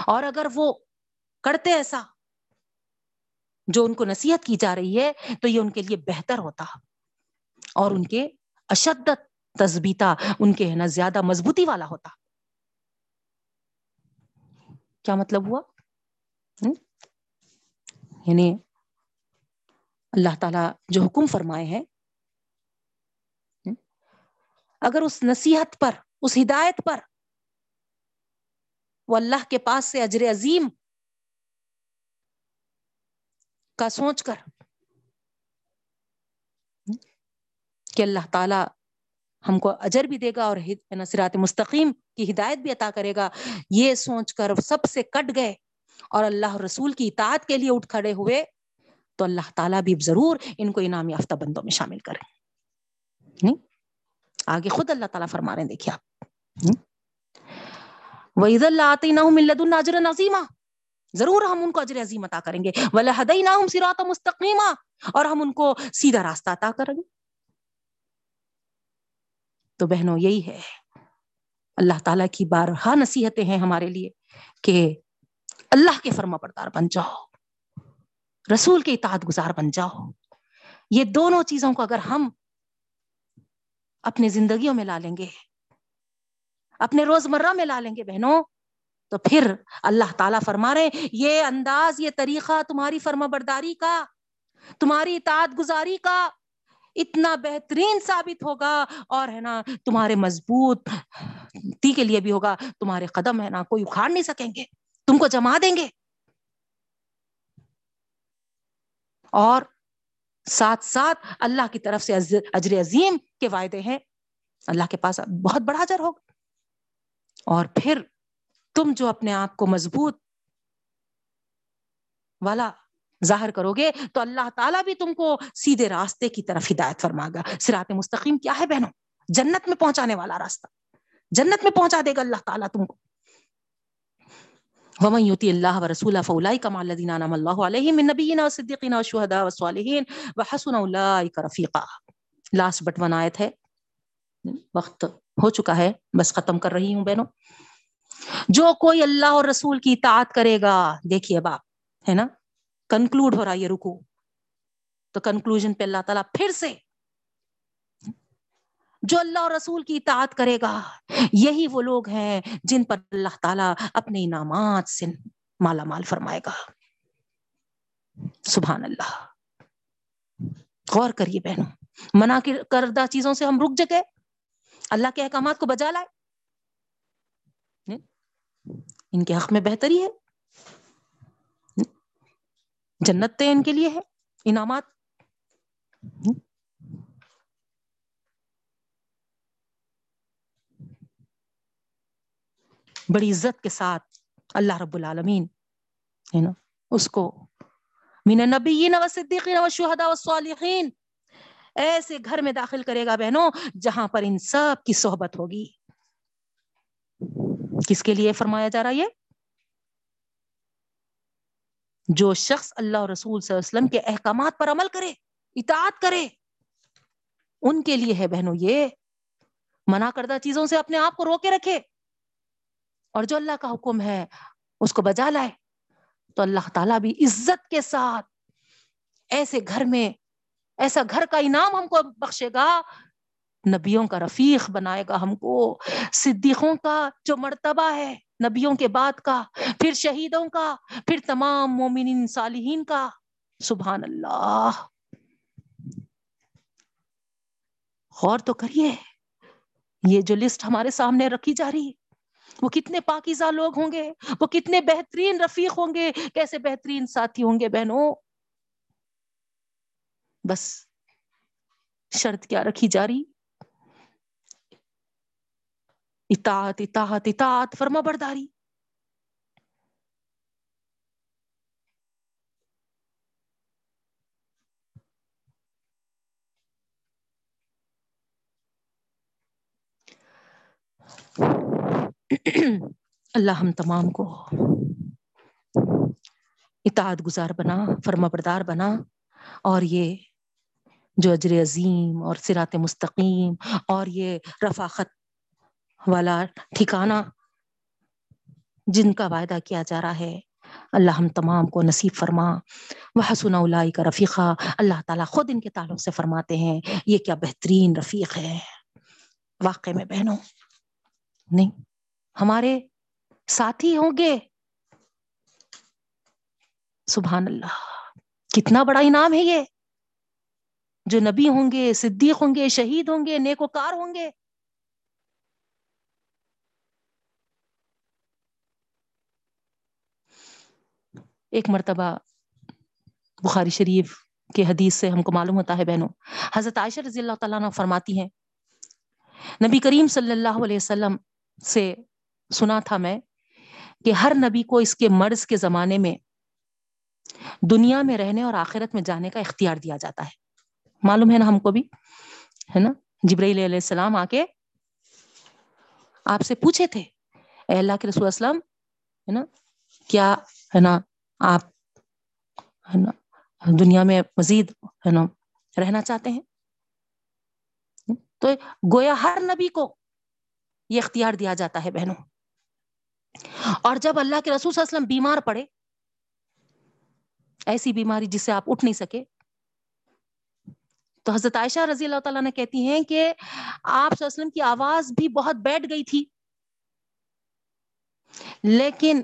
اور اگر وہ کرتے ایسا جو ان کو نصیحت کی جا رہی ہے، تو یہ ان کے لیے بہتر ہوتا۔ اور ان کے اشدت تثبیتا، ان کے ہے نا، زیادہ مضبوطی والا ہوتا۔ کیا مطلب ہوا؟ یعنی اللہ تعالی جو حکم فرمائے ہیں اگر اس نصیحت پر، اس ہدایت پر، وہ اللہ کے پاس سے اجر عظیم کا سوچ کر۔ کہ اللہ تعالی ہم کو اجر بھی دے گا اور نصرات مستقیم کی ہدایت بھی عطا کرے گا۔ یہ سوچ کر سب سے کٹ گئے اور اللہ رسول کی اطاعت کے لیے اٹھ کھڑے ہوئے۔ تو اللہ تعالیٰ بھی ضرور ان کو انعام یافتہ بندوں میں شامل کریں۔ نہیں آگے خود اللہ تعالیٰ فرما رہے ہیں، دیکھیے آپ۔ وَإِذَا اللَّهَ آتَيْنَاهُمْ مِن لَدُنَّا أَجْرًا عَظِيمًا۔ ضرور ہم ان کو اجر عظیم عطا کریں گے۔ وَلَهَدَيْنَاهُمْ صِرَاطًا مُسْتَقِيمًا۔ اور ہم ان کو سیدھا راستہ عطا کریں گے۔ تو بہنوں، یہی ہے۔ اللہ تعالیٰ کی بارہا نصیحتیں ہیں ہمارے لیے کہ اللہ کے فرما بردار بن جاؤ۔ رسول کے اطاعت گزار بن جاؤ۔ یہ دونوں چیزوں کو اگر ہم اپنی زندگیوں میں لا لیں گے، اپنے روزمرہ میں لا لیں گے بہنوں تو پھر اللہ تعالیٰ فرما رہے یہ انداز، یہ طریقہ تمہاری فرما برداری کا، تمہاری اطاعت گزاری کا اتنا بہترین ثابت ہوگا اور ہے نا تمہارے مضبوط تی کے لیے بھی ہوگا، تمہارے قدم ہے نا کوئی اکھاڑ نہیں سکیں گے، تم کو جما دیں گے۔ اور ساتھ ساتھ اللہ کی طرف سے اجر عظیم کے وعدے ہیں۔ اللہ کے پاس بہت بڑا اجر ہوگا۔ اور پھر تم جو اپنے آپ کو مضبوط والا ظاہر کرو گے، تو اللہ تعالیٰ بھی تم کو سیدھے راستے کی طرف ہدایت فرما گا۔ سرات مستقیم کیا ہے بہنوں؟ جنت میں پہنچانے والا راستہ۔ جنت میں پہنچا دے گا اللہ تعالیٰ تم کو۔ ومن يطيع الله ورسوله فاولئك مع الذين انعم الله عليهم من النبيين والصديقين والشهداء والصالحين وحسن اولئك رفيقا لاسٹ بٹ ون آیت ہے۔ وقت ہو چکا ہے، بس ختم کر رہی ہوں بہنوں۔ جو کوئی اللہ اور رسول کی اطاعت کرے گا، دیکھیے باپ ہے نا؟ کنکلوڈ ہو رہا یہ رکو تو کنکلوژن پہ اللہ تعالیٰ پھر سے جو اللہ اور رسول کی اطاعت کرے گا، یہی وہ لوگ ہیں جن پر اللہ تعالیٰ اپنے انعامات سے مالا مال فرمائے گا۔ سبحان اللہ۔ غور کریے بہنوں، منع کردہ چیزوں سے ہم رک جگے۔ اللہ کے احکامات کو بجا لائے۔ ان کے حق میں بہتری ہے۔ جنت ان کے لیے ہے، انعامات۔ بڑی عزت کے ساتھ اللہ رب العالمین ہے نا اس کو مین نبی صدیقین و شہدا و صالحین ایسے گھر میں داخل کرے گا بہنوں، جہاں پر ان سب کی صحبت ہوگی۔ کس کے لیے فرمایا جا رہا یہ؟ جو شخص اللہ رسول صلی اللہ علیہ وسلم کے احکامات پر عمل کرے، اطاعت کرے، ان کے لیے ہے بہنوں یہ، منع کردہ چیزوں سے اپنے آپ کو روکے رکھے۔ اور جو اللہ کا حکم ہے، اس کو بجا لائے۔ تو اللہ تعالیٰ بھی عزت کے ساتھ ایسے گھر میں، ایسا گھر کا انعام ہم کو بخشے گا نبیوں کا رفیق بنائے گا ہم کو۔ صدیقوں کا جو مرتبہ ہے، نبیوں کے بعد کا، پھر شہیدوں کا، پھر تمام مومنین صالحین کا۔ سبحان اللہ۔ غور تو کریے، یہ جو لسٹ ہمارے سامنے رکھی جا رہی ہے، وہ کتنے پاکیزہ لوگ ہوں گے، وہ کتنے بہترین رفیق ہوں گے، کیسے بہترین ساتھی ہوں گے بہنوں؟ بس، شرط کیا رکھی جا رہی؟ اطاعت اطاعت اطاعت فرما برداری اللہ ہم تمام کو اطاعت گزار بنا فرما بردار بنا اور یہ جو اجر عظیم اور سرات مستقیم اور یہ رفاقت والا ٹھکانہ جن کا وعدہ کیا جا رہا ہے۔ اللہ ہم تمام کو نصیب فرما۔ وہ حسن اللہ کا رفیقہ اللہ تعالیٰ خود ان کے تعلق سے فرماتے ہیں، یہ کیا بہترین رفیق ہے۔ واقع میں بہنوں، نہیں، ہمارے ساتھی ہوں گے۔ سبحان اللہ، کتنا بڑا انعام ہے یہ۔ جو نبی ہوں گے، صدیق ہوں گے، شہید ہوں گے، نیکوکار ہوں گے۔ ایک مرتبہ بخاری شریف کے حدیث سے ہم کو معلوم ہوتا ہے بہنوں، حضرت عائشہ رضی اللہ تعالیٰ عنہ فرماتی ہیں، نبی کریم صلی اللہ علیہ وسلم سے سنا تھا میں کہ ہر نبی کو اس کے مرض کے زمانے میں دنیا میں رہنے اور آخرت میں جانے کا اختیار دیا جاتا ہے۔ معلوم ہے نا ہم کو بھی؟ ہے نا؟ جبرائیل علیہ السلام آ کے آپ سے پوچھے تھے، اے اللہ کے رسول اسلم ہے نا؟ کیا ہے نا آپ، ہے نا، دنیا میں مزید، ہے نا، رہنا چاہتے ہیں؟ تو گویا ہر نبی کو یہ اختیار دیا جاتا ہے بہنوں۔ اور جب اللہ کے رسول صلی اللہ علیہ وسلم بیمار پڑے، ایسی بیماری جس سے آپ اٹھ نہیں سکے، تو حضرت عائشہ رضی اللہ تعالیٰ نے کہتی ہیں کہ آپ صلی اللہ علیہ وسلم کی آواز بھی بہت بیٹھ گئی تھی، لیکن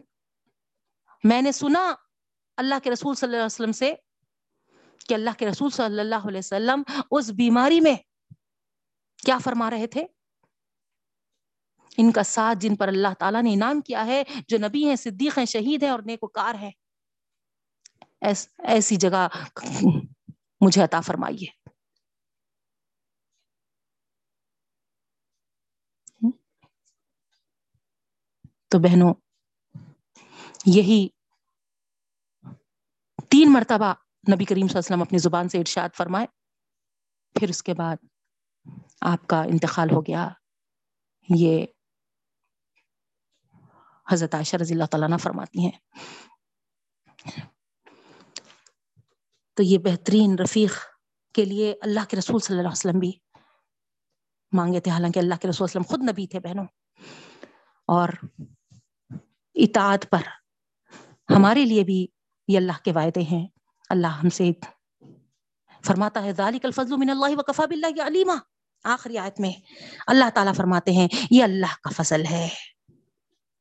میں نے سنا اللہ کے رسول صلی اللہ علیہ وسلم سے کہ اللہ کے رسول صلی اللہ علیہ وسلم اس بیماری میں کیا فرما رہے تھے؟ ان کا ساتھ جن پر اللہ تعالیٰ نے انعام کیا ہے جو نبی ہیں صدیق ہیں شہید ہیں اور نیکوکار ہیں۔ ایس, ایسی جگہ مجھے عطا فرمائیے۔ تو بہنوں یہی تین مرتبہ نبی کریم صلی اللہ علیہ وسلم اپنی زبان سے ارشاد فرمائے، پھر اس کے بعد آپ کا انتقال ہو گیا۔ یہ حضرت عائشہ رضی اللہ تعالیٰ فرماتی ہیں۔ تو یہ بہترین رفیق کے لیے اللہ کے رسول صلی اللہ علیہ وسلم بھی مانگے تھے۔ حالانکہ اللہ کے رسول وسلم خود نبی تھے بہنوں۔ اور اطاعت پر ہمارے لیے بھی یہ اللہ کے وعدے ہیں۔ اللہ ہم سے فرماتا ہے، ذالک الفضل من اللہ وکفا باللہ علیما۔ آخری آیت میں اللہ تعالیٰ فرماتے ہیں، یہ اللہ کا فضل ہے۔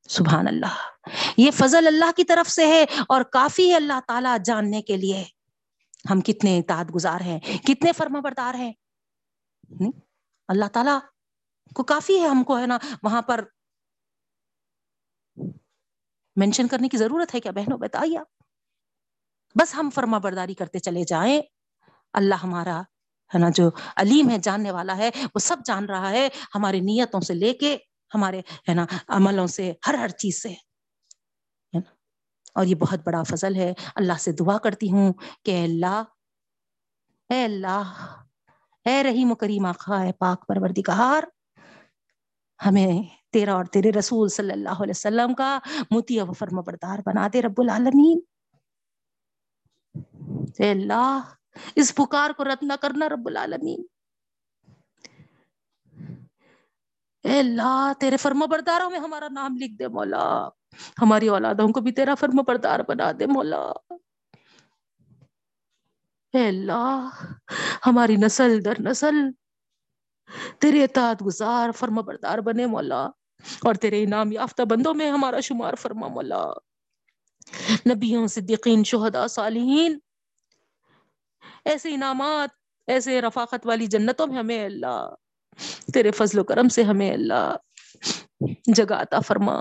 سبحان اللہ۔ یہ فضل اللہ کی طرف سے ہے اور کافی ہے اللہ تعالیٰ جاننے کے لیے۔ ہم کتنے اطاعت گزار ہیں، کتنے فرما بردار ہیں۔ اللہ تعالیٰ کو کافی ہے ہم کو، ہے نا، وہاں پر مینشن کرنے کی ضرورت ہے۔ کیا بہنوں، بتائیے آپ۔ بس ہم فرما برداری کرتے چلے جائیں۔ اللہ ہمارا، ہے نا، جو علیم ہے، جاننے والا ہے، وہ سب جان رہا ہے ہماری نیتوں سے لے کے ہمارے، ہے نا، عملوں سے، ہر ہر چیز سے۔ اور یہ بہت بڑا فضل ہے۔ اللہ سے دعا کرتی ہوں کہ اللہ، اے اللہ، اے رحیم و کریم آخا ہے پاک پروردگار، ہمیں تیرا اور تیرے رسول صلی اللہ علیہ وسلم کا متی و فرما بردار بنا دے رب العالمین۔ اے اللہ، اس پکار کو رد نہ کرنا رب العالمین۔ اے اللہ، تیرے فرما برداروں میں ہمارا نام لکھ دے مولا۔ ہماری اولادوں کو بھی تیرا فرما بردار بنا دے مولا۔ اے اللہ، ہماری نسل در نسل تیرے اطاعت گزار فرما بردار بنے مولا۔ اور تیرے انعام یافتہ بندوں میں ہمارا شمار فرما مولا۔ نبیوں، صدیقین، شہداء، صالحین ایسے انعامات، ایسے رفاقت والی جنتوں میں ہمیں اللہ، تیرے فضل و کرم سے ہمیں اللہ جگہ عطا فرما۔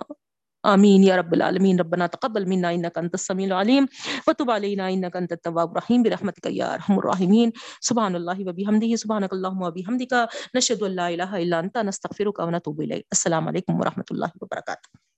آمین یا رب العالمین۔ ربنا تقبل منا انك انت السميع العليم وتب علينا انك انت التواب الرحيم برحمتك يا ارحم الراحمين سبحان الله وبحمده سبحانك اللهم وبحمدك نشهد ان لا اله الا انت نستغفرك ونتوب اليك السلام عليكم ورحمه الله وبركاته